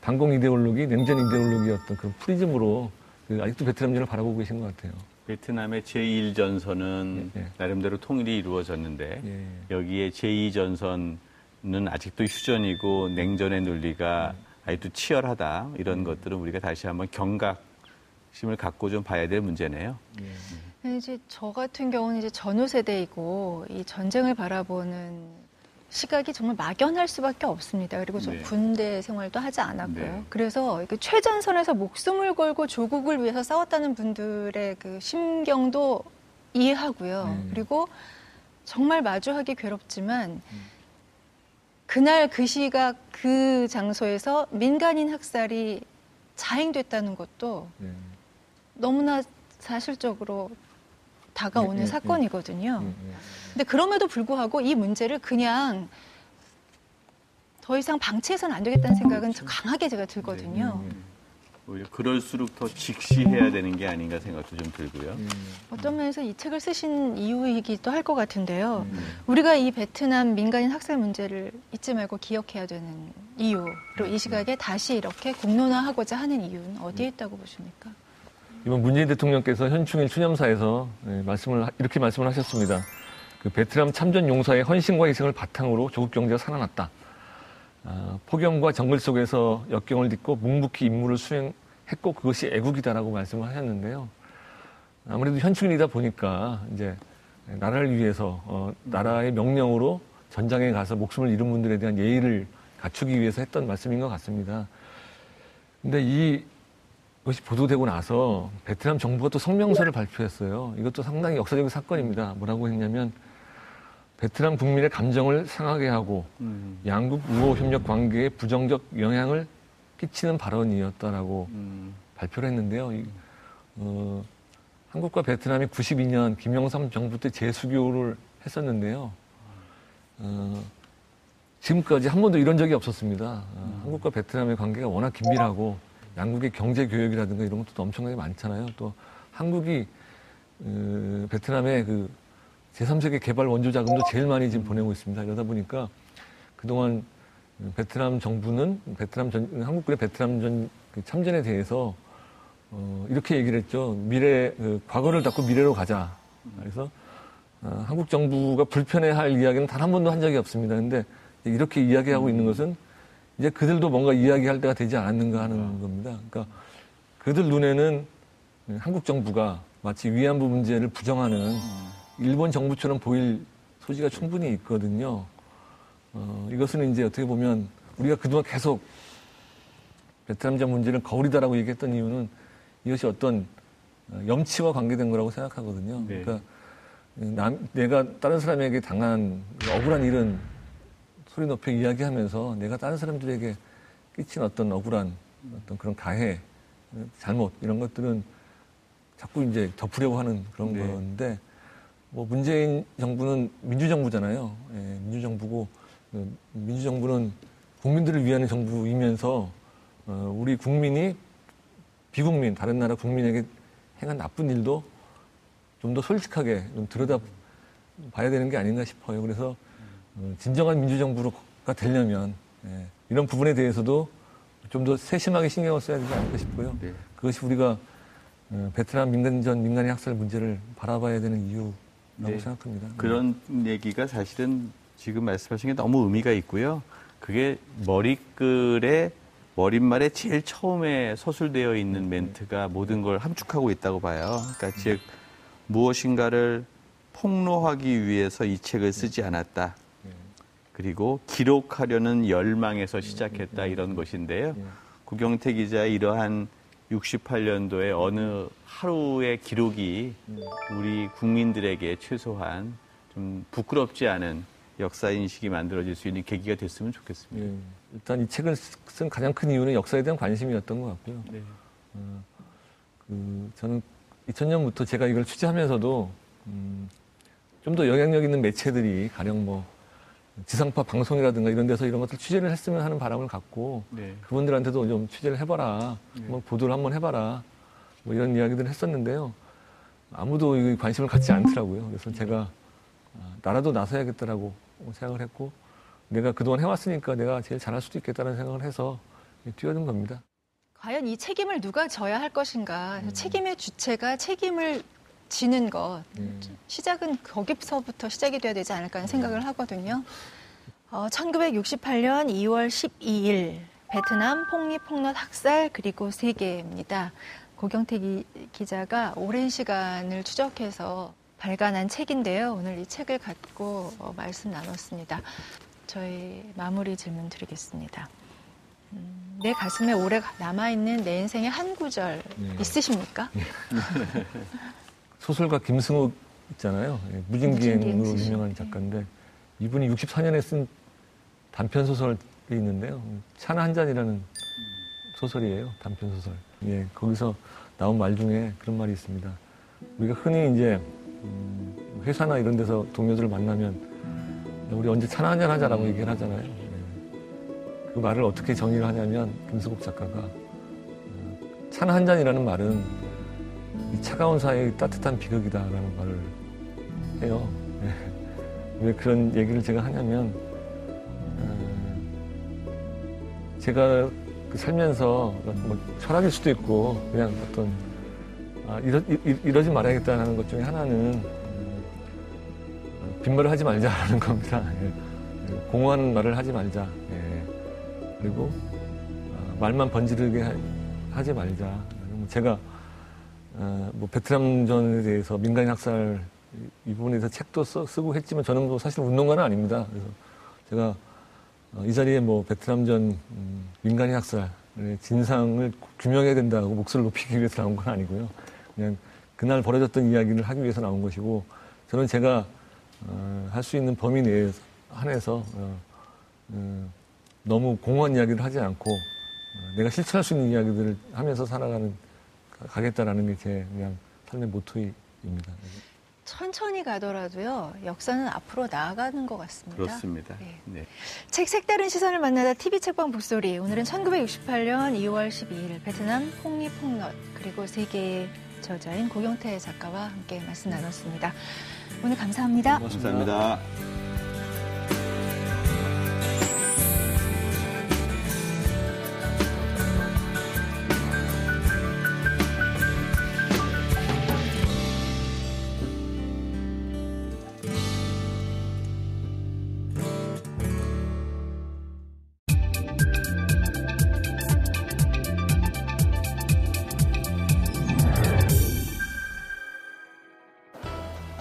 반공 이데올로기, 냉전 이데올로기였던 그런 프리즘으로 그 아직도 베트남전을 바라보고 계신 것 같아요. 베트남의 제1전선은 예, 예. 나름대로 통일이 이루어졌는데 예. 여기에 제2전선은 아직도 휴전이고 냉전의 논리가 아직도 치열하다 이런 것들은 우리가 다시 한번 경각 심을 갖고 좀 봐야 될 문제네요. 이제 저 같은 경우는 이제 전후 세대이고 이 전쟁을 바라보는 시각이 정말 막연할 수밖에 없습니다. 그리고 저 네. 군대 생활도 하지 않았고요. 네. 그래서 그 최전선에서 목숨을 걸고 조국을 위해서 싸웠다는 분들의 그 심경도 이해하고요. 네. 그리고 정말 마주하기 괴롭지만 그날 그 시각 그 장소에서 민간인 학살이 자행됐다는 것도 예. 너무나 사실적으로 다가오는 예, 예, 사건이거든요. 예, 예. 근데 그럼에도 불구하고 이 문제를 그냥 더 이상 방치해서는 안 되겠다는 생각은 강하게 제가 들거든요. 예, 오히려 그럴수록 더 직시해야 되는 게 아닌가 생각도 좀 들고요. 예. 어떤 면에서 이 책을 쓰신 이유이기도 할 것 같은데요. 음. 우리가 이 베트남 민간인 학살 문제를 잊지 말고 기억해야 되는 이유, 그리고 이 시각에 다시 이렇게 공론화하고자 하는 이유는 어디에 있다고 보십니까? 이번 문재인 대통령께서 현충일 추념사에서 예, 말씀을 하- 이렇게 말씀을 하셨습니다. 그 베트남 참전 용사의 헌신과 희생을 바탕으로 조국 경제가 살아났다. 아, 폭염과 정글 속에서 역경을 딛고 묵묵히 임무를 수행했고 그것이 애국이다라고 말씀을 하셨는데요. 아무래도 현충일이다 보니까 이제 나라를 위해서 어, 나라의 명령으로 전장에 가서 목숨을 잃은 분들에 대한 예의를 갖추기 위해서 했던 말씀인 것 같습니다. 근데 이 이것이 보도되고 나서 베트남 정부가 또 성명서를 발표했어요. 이것도 상당히 역사적인 사건입니다. 뭐라고 했냐면 베트남 국민의 감정을 상하게 하고 음. 양국 우호 협력 관계에 부정적 영향을 끼치는 발언이었다라고 음. 발표를 했는데요. 이, 어, 한국과 베트남이 92년 김영삼 정부 때 재수교를 했었는데요. 어, 지금까지 한 번도 이런 적이 없었습니다. 어, 한국과 베트남의 관계가 워낙 긴밀하고 양국의 경제 교역이라든가 이런 것도 엄청나게 많잖아요. 또 한국이 어, 베트남의 그 제3세계 개발 원조 자금도 제일 많이 지금 보내고 있습니다. 이러다 보니까 그동안 베트남 정부는 베트남 전, 한국군의 베트남 전그 참전에 대해서 어, 이렇게 얘기를 했죠. 미래, 그, 과거를 닫고 미래로 가자. 그래서 어, 한국 정부가 불편해할 이야기는 단 한 번도 한 적이 없습니다. 근데 이렇게 이야기하고 있는 것은 이제 그들도 뭔가 이야기할 때가 되지 않았는가 하는 겁니다. 그러니까 그들 눈에는 한국 정부가 마치 위안부 문제를 부정하는 일본 정부처럼 보일 소지가 충분히 있거든요. 어, 이것은 이제 어떻게 보면 우리가 그동안 계속 베트남전 문제를 거울이다라고 얘기했던 이유는 이것이 어떤 염치와 관계된 거라고 생각하거든요. 네. 그러니까 남, 내가 다른 사람에게 당한 억울한 일은 소리 높여 이야기하면서 내가 다른 사람들에게 끼친 어떤 억울한 어떤 그런 가해, 잘못 이런 것들은 자꾸 이제 덮으려고 하는 그런 네. 건데 뭐 문재인 정부는 민주정부잖아요. 예, 민주정부고 그 민주정부는 국민들을 위한 정부이면서 어, 우리 국민이 비국민 다른 나라 국민에게 행한 나쁜 일도 좀 더 솔직하게 좀 들여다 봐야 되는 게 아닌가 싶어요. 그래서 어, 진정한 민주정부가 되려면 예, 이런 부분에 대해서도 좀 더 세심하게 신경을 써야 되지 않을까 싶고요. 네. 그것이 우리가 어, 베트남 민간전 민간인 학살 문제를 바라봐야 되는 이유라고 네. 생각합니다. 그런 얘기가 사실은 지금 말씀하신 게 너무 의미가 있고요. 그게 머리글에 머릿말에 제일 처음에 서술되어 있는 멘트가 모든 걸 함축하고 있다고 봐요. 그러니까 즉 무엇인가를 폭로하기 위해서 이 책을 쓰지 않았다. 그리고 기록하려는 열망에서 시작했다 이런 것인데요. 구경태 기자의 이러한 68년도에 어느 하루의 기록이 우리 국민들에게 최소한 좀 부끄럽지 않은 역사 인식이 만들어질 수 있는 계기가 됐으면 좋겠습니다. 예, 일단 이 책을 쓴 가장 큰 이유는 역사에 대한 관심이었던 것 같고요. 네. 어, 그 저는 2000년부터 제가 이걸 취재하면서도 음, 좀 더 영향력 있는 매체들이 가령 뭐 지상파 방송이라든가 이런 데서 이런 것들 취재를 했으면 하는 바람을 갖고 네. 그분들한테도 좀 취재를 해봐라, 뭐 보도를 한번 해봐라, 뭐 이런 이야기들을 했었는데요. 아무도 이 관심을 갖지 않더라고요. 그래서 제가 아, 나라도 나서야겠다라고 생각을 했고 내가 그동안 해왔으니까 내가 제일 잘할 수도 있겠다는 생각을 해서 뛰어든 겁니다. 과연 이 책임을 누가 져야 할 것인가? 음. 책임의 주체가 책임을 지는 것. 음. 시작은 거기서부터 시작이 돼야 되지 않을까 하는 생각을 하거든요. 어, 1968년 2월 12일 베트남 폭리폭넛 학살 그리고 세계입니다. 고경태 기, 기자가 오랜 시간을 추적해서 발간한 책인데요. 오늘 이 책을 갖고 어, 말씀 나눴습니다. 저희 마무리 질문 드리겠습니다. 음, 내 가슴에 오래 남아있는 내 인생의 한 구절 네. 있으십니까? 소설가 김승욱 있잖아요. 예, 무진기행으로 유명한 네. 작가인데 이분이 64년에 쓴 단편 소설이 있는데요. 차나 한 잔이라는 소설이에요. 단편 소설. 예, 거기서 나온 말 중에 그런 말이 있습니다. 우리가 흔히 이제 음, 회사나 이런 데서 동료들을 만나면 우리 언제 차나 한잔 하자라고 얘기를 하잖아요. 예. 그 말을 어떻게 정의를 하냐면 김수국 작가가 어, 차나 한 잔이라는 말은 이 차가운 사회의 따뜻한 비극이다라는 말을 해요. 예. 왜 그런 얘기를 제가 하냐면 어, 제가 그 살면서 뭐 철학일 수도 있고 그냥 어떤 아, 이러, 이- 이러지 말아야겠다는 것 중에 하나는 어, 빈말을 하지 말자라는 겁니다. 예. 예, 공허한 말을 하지 말자. 예. 그리고 어, 말만 번지르게 하- 하지 말자. 뭐 제가 어, 뭐 베트남전에 대해서 민간인 학살 이- 이 부분에 대해서 책도 써- 쓰고 했지만 저는 뭐 사실 운동가는 아닙니다. 그래서 제가 어, 이 자리에 뭐 베트남전 음, 민간인 학살의 진상을 규명해야 된다고 목소리를 높이기 위해서 나온 건 아니고요. 그냥 그날 벌어졌던 이야기를 하기 위해서 나온 것이고 저는 제가 어, 할 수 있는 범위 내에 한해서 너무 공허한 이야기를 하지 않고 어, 내가 실천할 수 있는 이야기들을 하면서 살아가는 가- 가겠다라는 게 제 그냥 삶의 모토입니다. 천천히 가더라도요, 역사는 앞으로 나아가는 것 같습니다. 그렇습니다. 네. 네. 책 색다른 시선을 만나다 TV 책방 북소리. 오늘은 1968년 2월 12일 베트남 폭리 폭넛 그리고 세계의 저자인 고경태 작가와 함께 말씀 나눴습니다. 오늘 감사합니다. 감사합니다.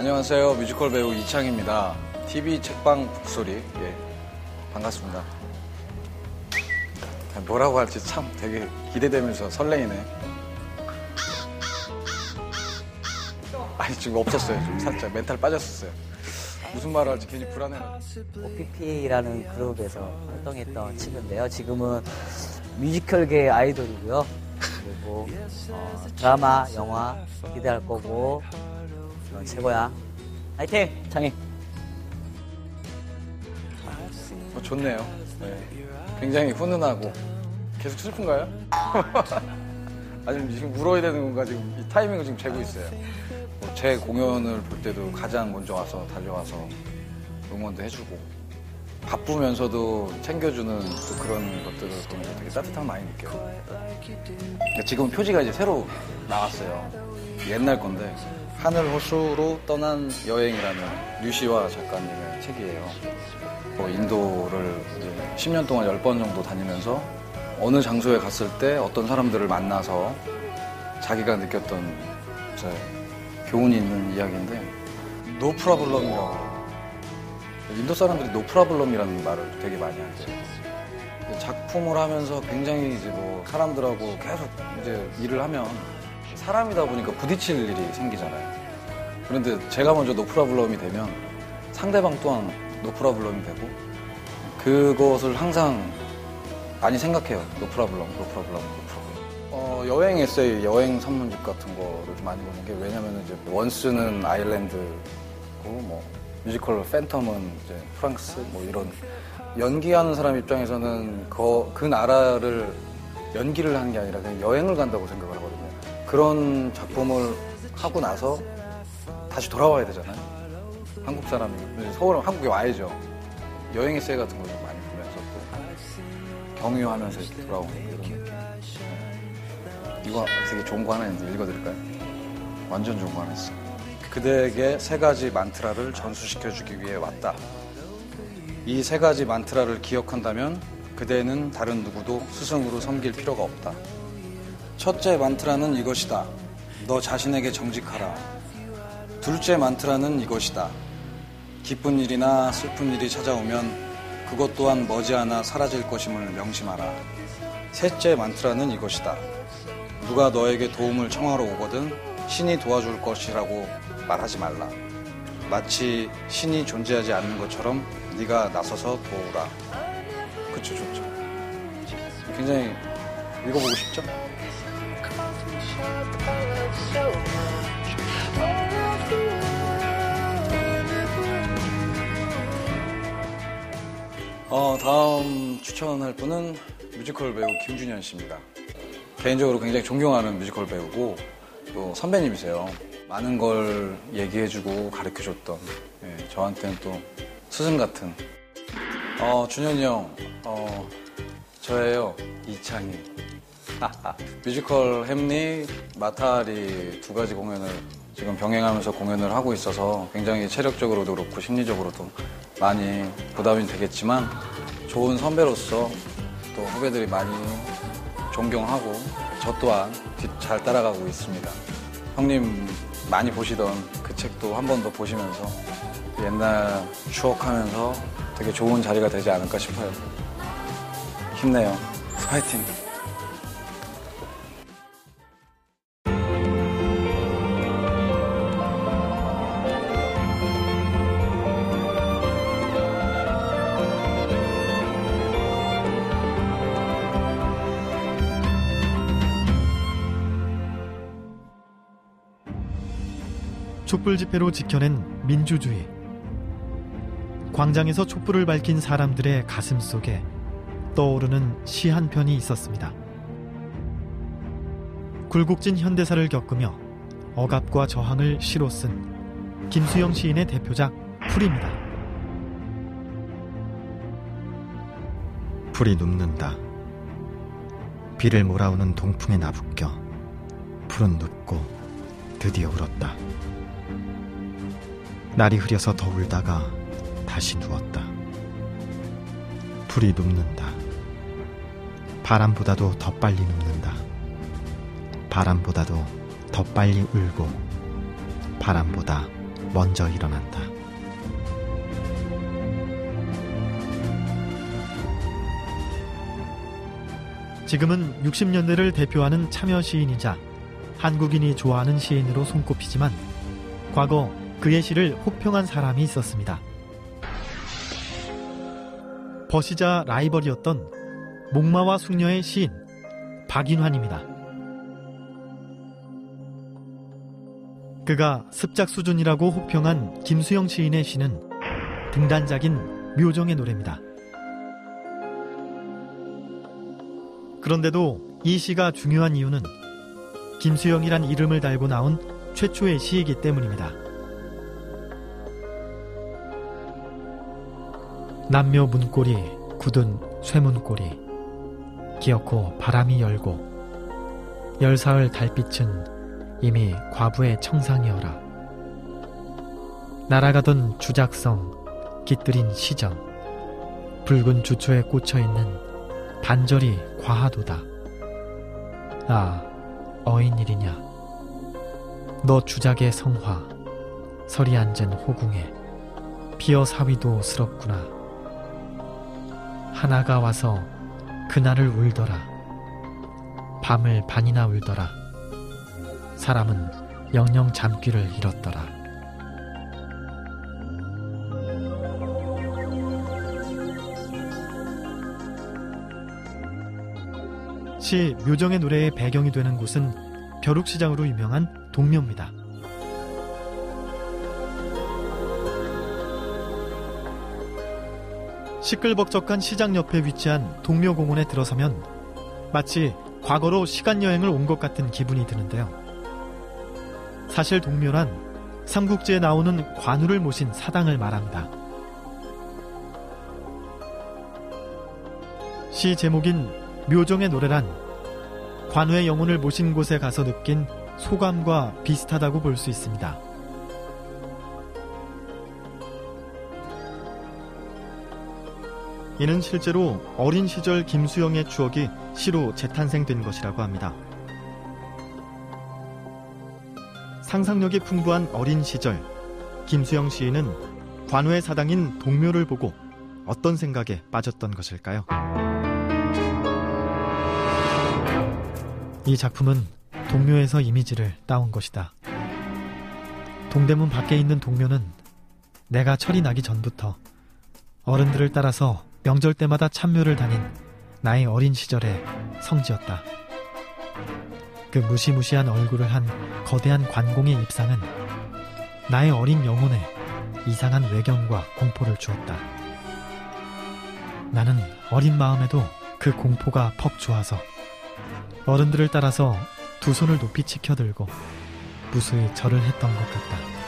안녕하세요. 뮤지컬 배우 이창희입니다. TV 책방 북소리. 예. 반갑습니다. 아, 뭐라고 할지 참 되게 기대되면서 설레이네. 아니, 지금 없었어요. 좀 살짝 멘탈 빠졌었어요. 무슨 말을 할지 괜히 불안해. OPP라는 그룹에서 활동했던 친구인데요. 지금은 뮤지컬계 아이돌이고요. 그리고 어, 드라마, 영화 기대할 거고 넌 최고야. 화이팅! 창희! 어, 좋네요. 네. 굉장히 훈훈하고. 계속 슬픈가요? 아니면 지금 울어야 되는 건가 지금 이 타이밍을 지금 재고 있어요. 뭐 제 공연을 볼 때도 가장 먼저 와서 달려와서 응원도 해주고 바쁘면서도 챙겨주는 또 그런 것들을 보면서 되게 따뜻함 많이 느껴요. 근데 지금 표지가 이제 새로 나왔어요. 옛날 건데 하늘 호수로 떠난 여행이라는 류시화 작가님의 책이에요. 뭐 인도를 이제 10년 동안 10번 정도 다니면서 어느 장소에 갔을 때 어떤 사람들을 만나서 자기가 느꼈던 교훈이 있는 이야기인데 no problem이라고 인도 사람들이 no problem이라는 말을 되게 많이 하죠. 작품을 하면서 굉장히 이제 뭐 사람들하고 계속 이제 일을 하면 사람이다 보니까 부딪힐 일이 생기잖아요. 그런데 제가 먼저 no problem이 되면 상대방 또한 no problem이 되고 그것을 항상 많이 생각해요. no problem, no problem, no problem. 어, 여행 에세이, 여행 산문집 같은 거를 좀 많이 보는 게 왜냐면 이제 원스는 아일랜드고 뭐 뮤지컬로 팬텀은 이제 프랑스 뭐 이런 연기하는 사람 입장에서는 그, 그 나라를 연기를 하는 게 아니라 그냥 여행을 간다고 생각을. 그런 작품을 하고 나서 다시 돌아와야 되잖아요. 한국 사람이 서울 한국에 와야죠. 여행 에세이 같은 거좀 많이 보면서 또 경유하면서 돌아오는 이런 느낌. 네. 이거 되게 좋은 거 하나 있는데 읽어드릴까요? 완전 좋은 거 하나 있어. 그대에게 세 가지 만트라를 전수시켜주기 위해 왔다. 이 세 가지 만트라를 기억한다면 그대는 다른 누구도 스승으로 섬길 필요가 없다. 첫째 만트라는 이것이다. 너 자신에게 정직하라. 둘째 만트라는 이것이다. 기쁜 일이나 슬픈 일이 찾아오면 그것 또한 머지않아 사라질 것임을 명심하라. 셋째 만트라는 이것이다. 누가 너에게 도움을 청하러 오거든 신이 도와줄 것이라고 말하지 말라. 마치 신이 존재하지 않는 것처럼 네가 나서서 도우라. 그쵸, 좋죠. 굉장히 읽어보고 싶죠? 어, 다음 추천할 분은 뮤지컬 배우 김준현 씨입니다. 개인적으로 굉장히 존경하는 뮤지컬 배우고 또 선배님이세요. 많은 걸 얘기해주고 가르쳐줬던 예, 저한테는 또 스승 같은 어, 준현이 형 어, 저예요 이창희 뮤지컬 햄릿 마타하리 두 가지 공연을 지금 병행하면서 공연을 하고 있어서 굉장히 체력적으로도 그렇고 심리적으로도 많이 부담이 되겠지만 좋은 선배로서 또 후배들이 많이 존경하고 저 또한 뒤- 잘 따라가고 있습니다. 형님 많이 보시던 그 책도 한 번 더 보시면서 옛날 추억하면서 되게 좋은 자리가 되지 않을까 싶어요. 힘내요. 파이팅! 촛불 집회로 지켜낸 민주주의. 광장에서 촛불을 밝힌 사람들의 가슴 속에 떠오르는 시 한 편이 있었습니다. 굴곡진 현대사를 겪으며 억압과 저항을 시로 쓴 김수영 시인의 대표작 풀입니다. 풀이 눕는다. 비를 몰아오는 동풍에 나붙겨 풀은 눕고 드디어 울었다. 날이 흐려서 더 울다가 다시 누웠다. 풀이 눕는다. 바람보다도 더 빨리 눕는다. 바람보다도 더 빨리 울고 바람보다 먼저 일어난다. 지금은 60년대를 대표하는 참여 시인이자 한국인이 좋아하는 시인으로 손꼽히지만 과거 그의 시를 혹평한 사람이 있었습니다. 버시자 라이벌이었던 목마와 숙녀의 시인 박인환입니다. 그가 습작 수준이라고 혹평한 김수영 시인의 시는 등단작인 묘정의 노래입니다. 그런데도 이 시가 중요한 이유는 김수영이란 이름을 달고 나온 최초의 시이기 때문입니다. 남묘 문고리 굳은 쇠문고리. 기어코 바람이 열고 열사흘 달빛은 이미 과부의 청상이어라. 날아가던 주작성 깃들인 시정 붉은 주초에 꽂혀있는 반절이 과하도다. 아 어인일이냐? 너 주작의 성화 서리 앉은 호궁에 피어 사위도 스럽구나 하나가 와서 그날을 울더라. 밤을 반이나 울더라. 사람은 영영 잠귀를 잃었더라. 시 묘정의 노래의 배경이 되는 곳은 벼룩시장으로 유명한 동묘입니다. 시끌벅적한 시장 옆에 위치한 동묘공원에 들어서면 마치 과거로 시간여행을 온 것 같은 기분이 드는데요. 사실 동묘란 삼국지에 나오는 관우를 모신 사당을 말합니다. 시 제목인 묘정의 노래란 관우의 영혼을 모신 곳에 가서 느낀 소감과 비슷하다고 볼 수 있습니다. 이는 실제로 어린 시절 김수영의 추억이 시로 재탄생된 것이라고 합니다. 상상력이 풍부한 어린 시절, 김수영 시인은 관우의 사당인 동묘를 보고 어떤 생각에 빠졌던 것일까요? 이 작품은 동묘에서 이미지를 따온 것이다. 동대문 밖에 있는 동묘는 내가 철이 나기 전부터 어른들을 따라서 명절 때마다 참묘를 다닌 나의 어린 시절의 성지였다. 그 무시무시한 얼굴을 한 거대한 관공의 입상은 나의 어린 영혼에 이상한 외경과 공포를 주었다. 나는 어린 마음에도 그 공포가 퍽 좋아서 어른들을 따라서 두 손을 높이 치켜들고 무수히 절을 했던 것 같다.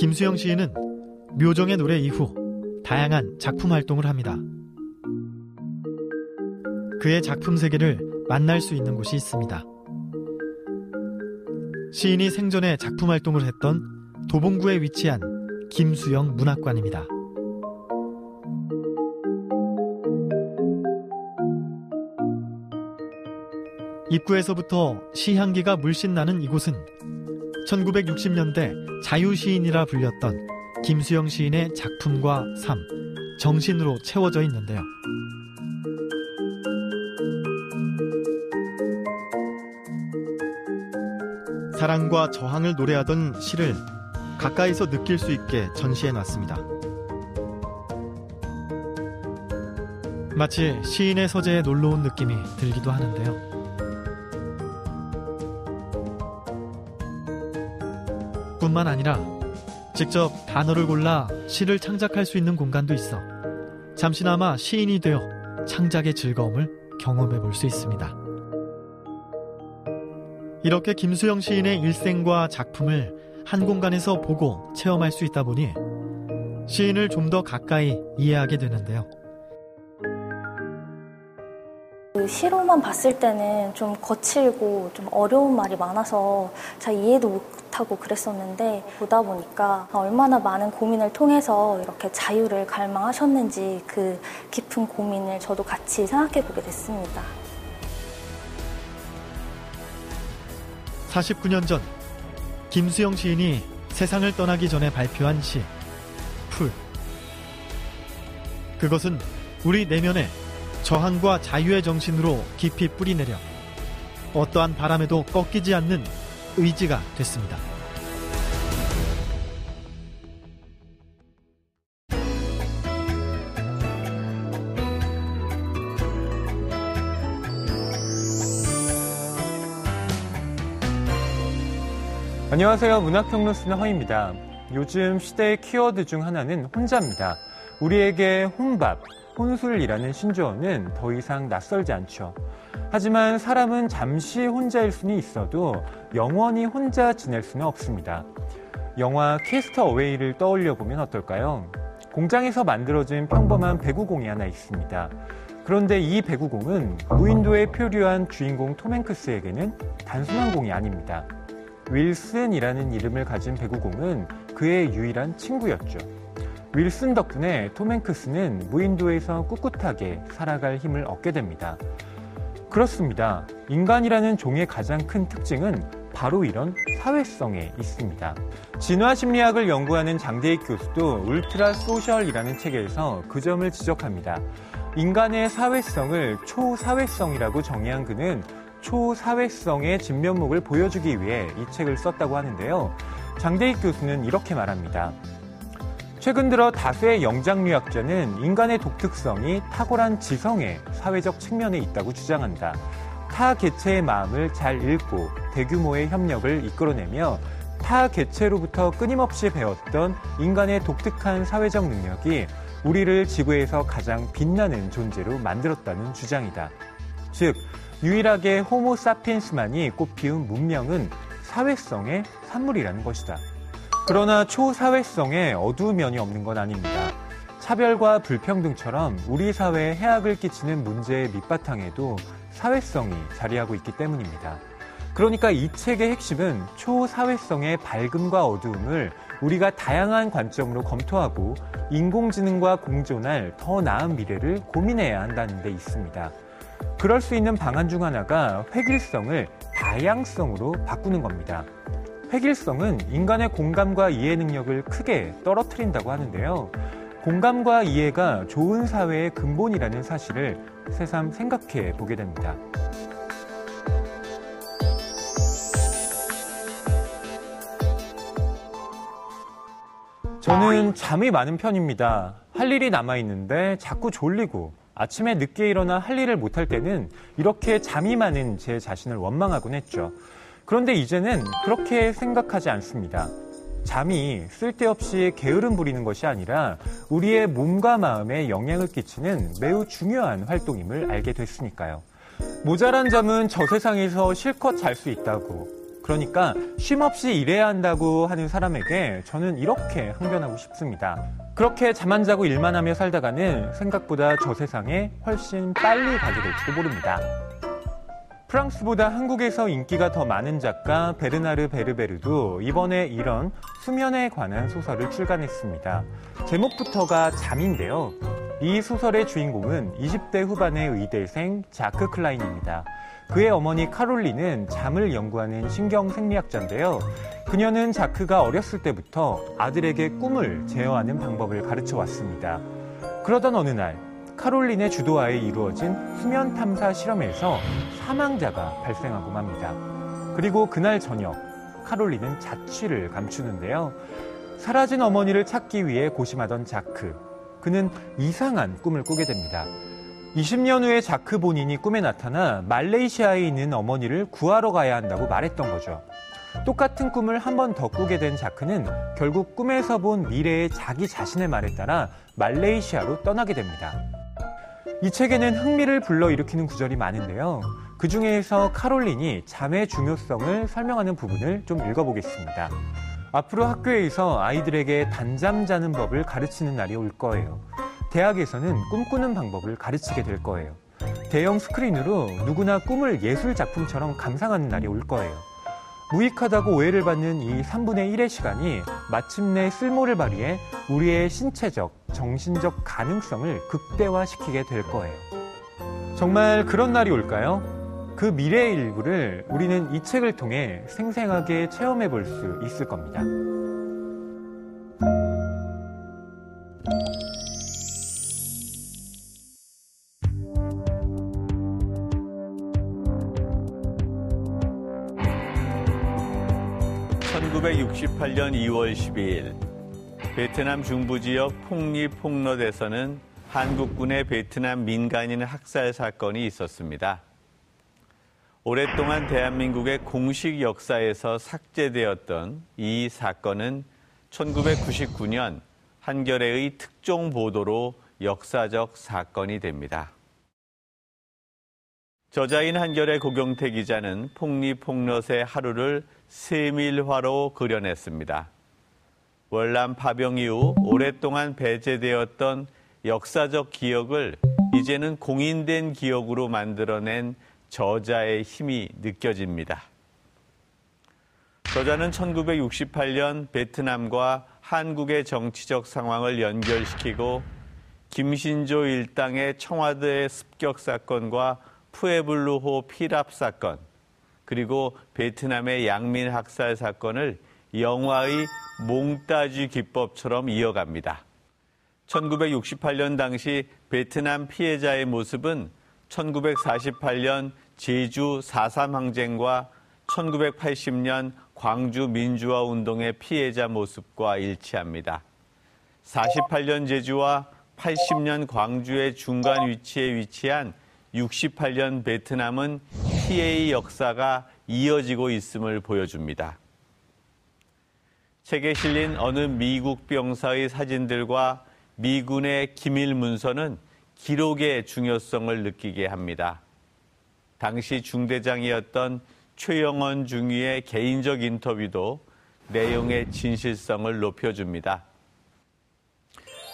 김수영 시인은 묘정의 노래 이후 다양한 작품 활동을 합니다. 그의 작품 세계를 만날 수 있는 곳이 있습니다. 시인이 생전에 작품 활동을 했던 도봉구에 위치한 김수영 문학관입니다. 입구에서부터 시향기가 물씬 나는 이곳은 1960년대 자유시인이라 불렸던 김수영 시인의 작품과 삶, 정신으로 채워져 있는데요. 사랑과 저항을 노래하던 시를 가까이서 느낄 수 있게 전시해 놨습니다. 마치 시인의 서재에 놀러 온 느낌이 들기도 하는데요. 뿐만 아니라 직접 단어를 골라 시를 창작할 수 있는 공간도 있어 잠시나마 시인이 되어 창작의 즐거움을 경험해 볼 수 있습니다. 이렇게 김수영 시인의 일생과 작품을 한 공간에서 보고 체험할 수 있다 보니 시인을 좀 더 가까이 이해하게 되는데요. 그 시로만 봤을 때는 좀 거칠고 좀 어려운 말이 많아서 잘 이해도 못 하고 그랬었는데 보다 보니까 얼마나 많은 고민을 통해서 이렇게 자유를 갈망하셨는지 그 깊은 고민을 저도 같이 생각해 보게 됐습니다. 49년 전 김수영 시인이 세상을 떠나기 전에 발표한 시 풀. 그것은 우리 내면에 저항과 자유의 정신으로 깊이 뿌리내려 어떠한 바람에도 꺾이지 않는 의지가 됐습니다. 안녕하세요. 문학평론 쓰는 허입니다. 요즘 시대의 키워드 중 하나는 혼자입니다. 우리에게 혼밥, 혼술이라는 신조어는 더 이상 낯설지 않죠. 하지만 사람은 잠시 혼자일 수는 있어도 영원히 혼자 지낼 수는 없습니다. 영화 캐스터 어웨이를 떠올려 보면 어떨까요? 공장에서 만들어진 평범한 배구공이 하나 있습니다. 그런데 이 배구공은 무인도에 표류한 주인공 톰 행크스에게는 단순한 공이 아닙니다. 윌슨이라는 이름을 가진 배구공은 그의 유일한 친구였죠. 윌슨 덕분에 톰 행크스는 무인도에서 꿋꿋하게 살아갈 힘을 얻게 됩니다. 그렇습니다. 인간이라는 종의 가장 큰 특징은 바로 이런 사회성에 있습니다. 진화 심리학을 연구하는 장대익 교수도 울트라 소셜이라는 책에서 그 점을 지적합니다. 인간의 사회성을 초사회성이라고 정의한 그는 초사회성의 진면목을 보여주기 위해 이 책을 썼다고 하는데요. 장대익 교수는 이렇게 말합니다. 최근 들어 다수의 영장류학자는 인간의 독특성이 탁월한 지성의 사회적 측면에 있다고 주장한다. 타 개체의 마음을 잘 읽고 대규모의 협력을 이끌어내며 타 개체로부터 끊임없이 배웠던 인간의 독특한 사회적 능력이 우리를 지구에서 가장 빛나는 존재로 만들었다는 주장이다. 즉, 유일하게 호모 사피엔스만이 꽃피운 문명은 사회성의 산물이라는 것이다. 그러나 초사회성에 어두운 면이 없는 건 아닙니다. 차별과 불평등처럼 우리 사회에 해악을 끼치는 문제의 밑바탕에도 사회성이 자리하고 있기 때문입니다. 그러니까 이 책의 핵심은 초사회성의 밝음과 어두움을 우리가 다양한 관점으로 검토하고 인공지능과 공존할 더 나은 미래를 고민해야 한다는 데 있습니다. 그럴 수 있는 방안 중 하나가 획일성을 다양성으로 바꾸는 겁니다. 획일성은 인간의 공감과 이해 능력을 크게 떨어뜨린다고 하는데요. 공감과 이해가 좋은 사회의 근본이라는 사실을 새삼 생각해 보게 됩니다. 저는 잠이 많은 편입니다. 할 일이 남아있는데 자꾸 졸리고 아침에 늦게 일어나 할 일을 못할 때는 이렇게 잠이 많은 제 자신을 원망하곤 했죠. 그런데 이제는 그렇게 생각하지 않습니다. 잠이 쓸데없이 게으름 부리는 것이 아니라 우리의 몸과 마음에 영향을 끼치는 매우 중요한 활동임을 알게 됐으니까요. 모자란 잠은 저 세상에서 실컷 잘 수 있다고 그러니까 쉼없이 일해야 한다고 하는 사람에게 저는 이렇게 항변하고 싶습니다. 그렇게 잠 안 자고 일만 하며 살다가는 생각보다 저 세상에 훨씬 빨리 가게 될지도 모릅니다. 프랑스보다 한국에서 인기가 더 많은 작가 베르나르 베르베르도 이번에 이런 수면에 관한 소설을 출간했습니다. 제목부터가 잠인데요. 이 소설의 주인공은 20대 후반의 의대생 자크 클라인입니다. 그의 어머니 카롤리는 잠을 연구하는 신경생리학자인데요. 그녀는 자크가 어렸을 때부터 아들에게 꿈을 제어하는 방법을 가르쳐 왔습니다. 그러던 어느 날, 카롤린의 주도하에 이루어진 수면 탐사 실험에서 사망자가 발생하고 맙니다. 그리고 그날 저녁, 카롤린은 자취를 감추는데요. 사라진 어머니를 찾기 위해 고심하던 자크. 그는 이상한 꿈을 꾸게 됩니다. 20년 후에 자크 본인이 꿈에 나타나 말레이시아에 있는 어머니를 구하러 가야 한다고 말했던 거죠. 똑같은 꿈을 한 번 더 꾸게 된 자크는 결국 꿈에서 본 미래의 자기 자신의 말에 따라 말레이시아로 떠나게 됩니다. 이 책에는 흥미를 불러일으키는 구절이 많은데요. 그 중에서 카롤린이 잠의 중요성을 설명하는 부분을 좀 읽어보겠습니다. 앞으로 학교에서 아이들에게 단잠 자는 법을 가르치는 날이 올 거예요. 대학에서는 꿈꾸는 방법을 가르치게 될 거예요. 대형 스크린으로 누구나 꿈을 예술 작품처럼 감상하는 날이 올 거예요. 무익하다고 오해를 받는 이 3분의 1의 시간이 마침내 쓸모를 발휘해 우리의 신체적, 정신적 가능성을 극대화시키게 될 거예요. 정말 그런 날이 올까요? 그 미래의 일부를 우리는 이 책을 통해 생생하게 체험해 볼 수 있을 겁니다. (1968년 2월 12일) 베트남 중부 지역 폭리 폭넛에서는 한국군의 베트남 민간인 학살 사건이 있었습니다. 오랫동안 대한민국의 공식 역사에서 삭제되었던 이 사건은 1999년 한겨레의 특종 보도로 역사적 사건이 됩니다. 저자인 한겨레 고경태 기자는 폭리폭넛의 하루를 세밀화로 그려냈습니다. 월남 파병 이후 오랫동안 배제되었던 역사적 기억을 이제는 공인된 기억으로 만들어낸 저자의 힘이 느껴집니다. 저자는 1968년 베트남과 한국의 정치적 상황을 연결시키고 김신조 일당의 청와대 습격 사건과 푸에블루호 피랍 사건, 그리고 베트남의 양민 학살 사건을 영화의 몽따주 기법처럼 이어갑니다. 1968년 당시 베트남 피해자의 모습은 1948년 제주 4.3 항쟁과 1980년 광주 민주화 운동의 피해자 모습과 일치합니다. 48년 제주와 80년 광주의 중간 위치에 위치한 68년 베트남은 피해의 역사가 이어지고 있음을 보여줍니다. 책에 실린 어느 미국 병사의 사진들과 미군의 기밀 문서는 기록의 중요성을 느끼게 합니다. 당시 중대장이었던 최영원 중위의 개인적 인터뷰도 내용의 진실성을 높여줍니다.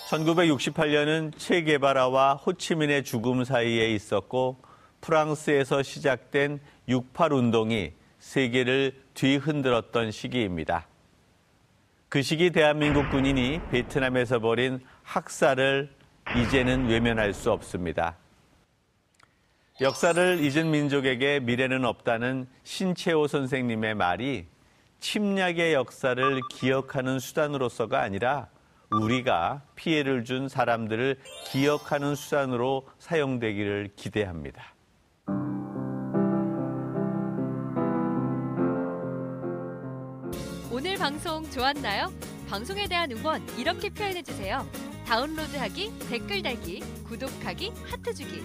1968년은 체게바라와 호치민의 죽음 사이에 있었고 프랑스에서 시작된 68 운동이 세계를 뒤흔들었던 시기입니다. 그 시기 대한민국 군인이 베트남에서 벌인 학살을 이제는 외면할 수 없습니다. 역사를 잊은 민족에게 미래는 없다는 신채호 선생님의 말이 침략의 역사를 기억하는 수단으로서가 아니라 우리가 피해를 준 사람들을 기억하는 수단으로 사용되기를 기대합니다. 오늘 방송 좋았나요? 방송에 대한 응원 이렇게 표현해 주세요. 다운로드하기, 댓글 달기, 구독하기, 하트 주기.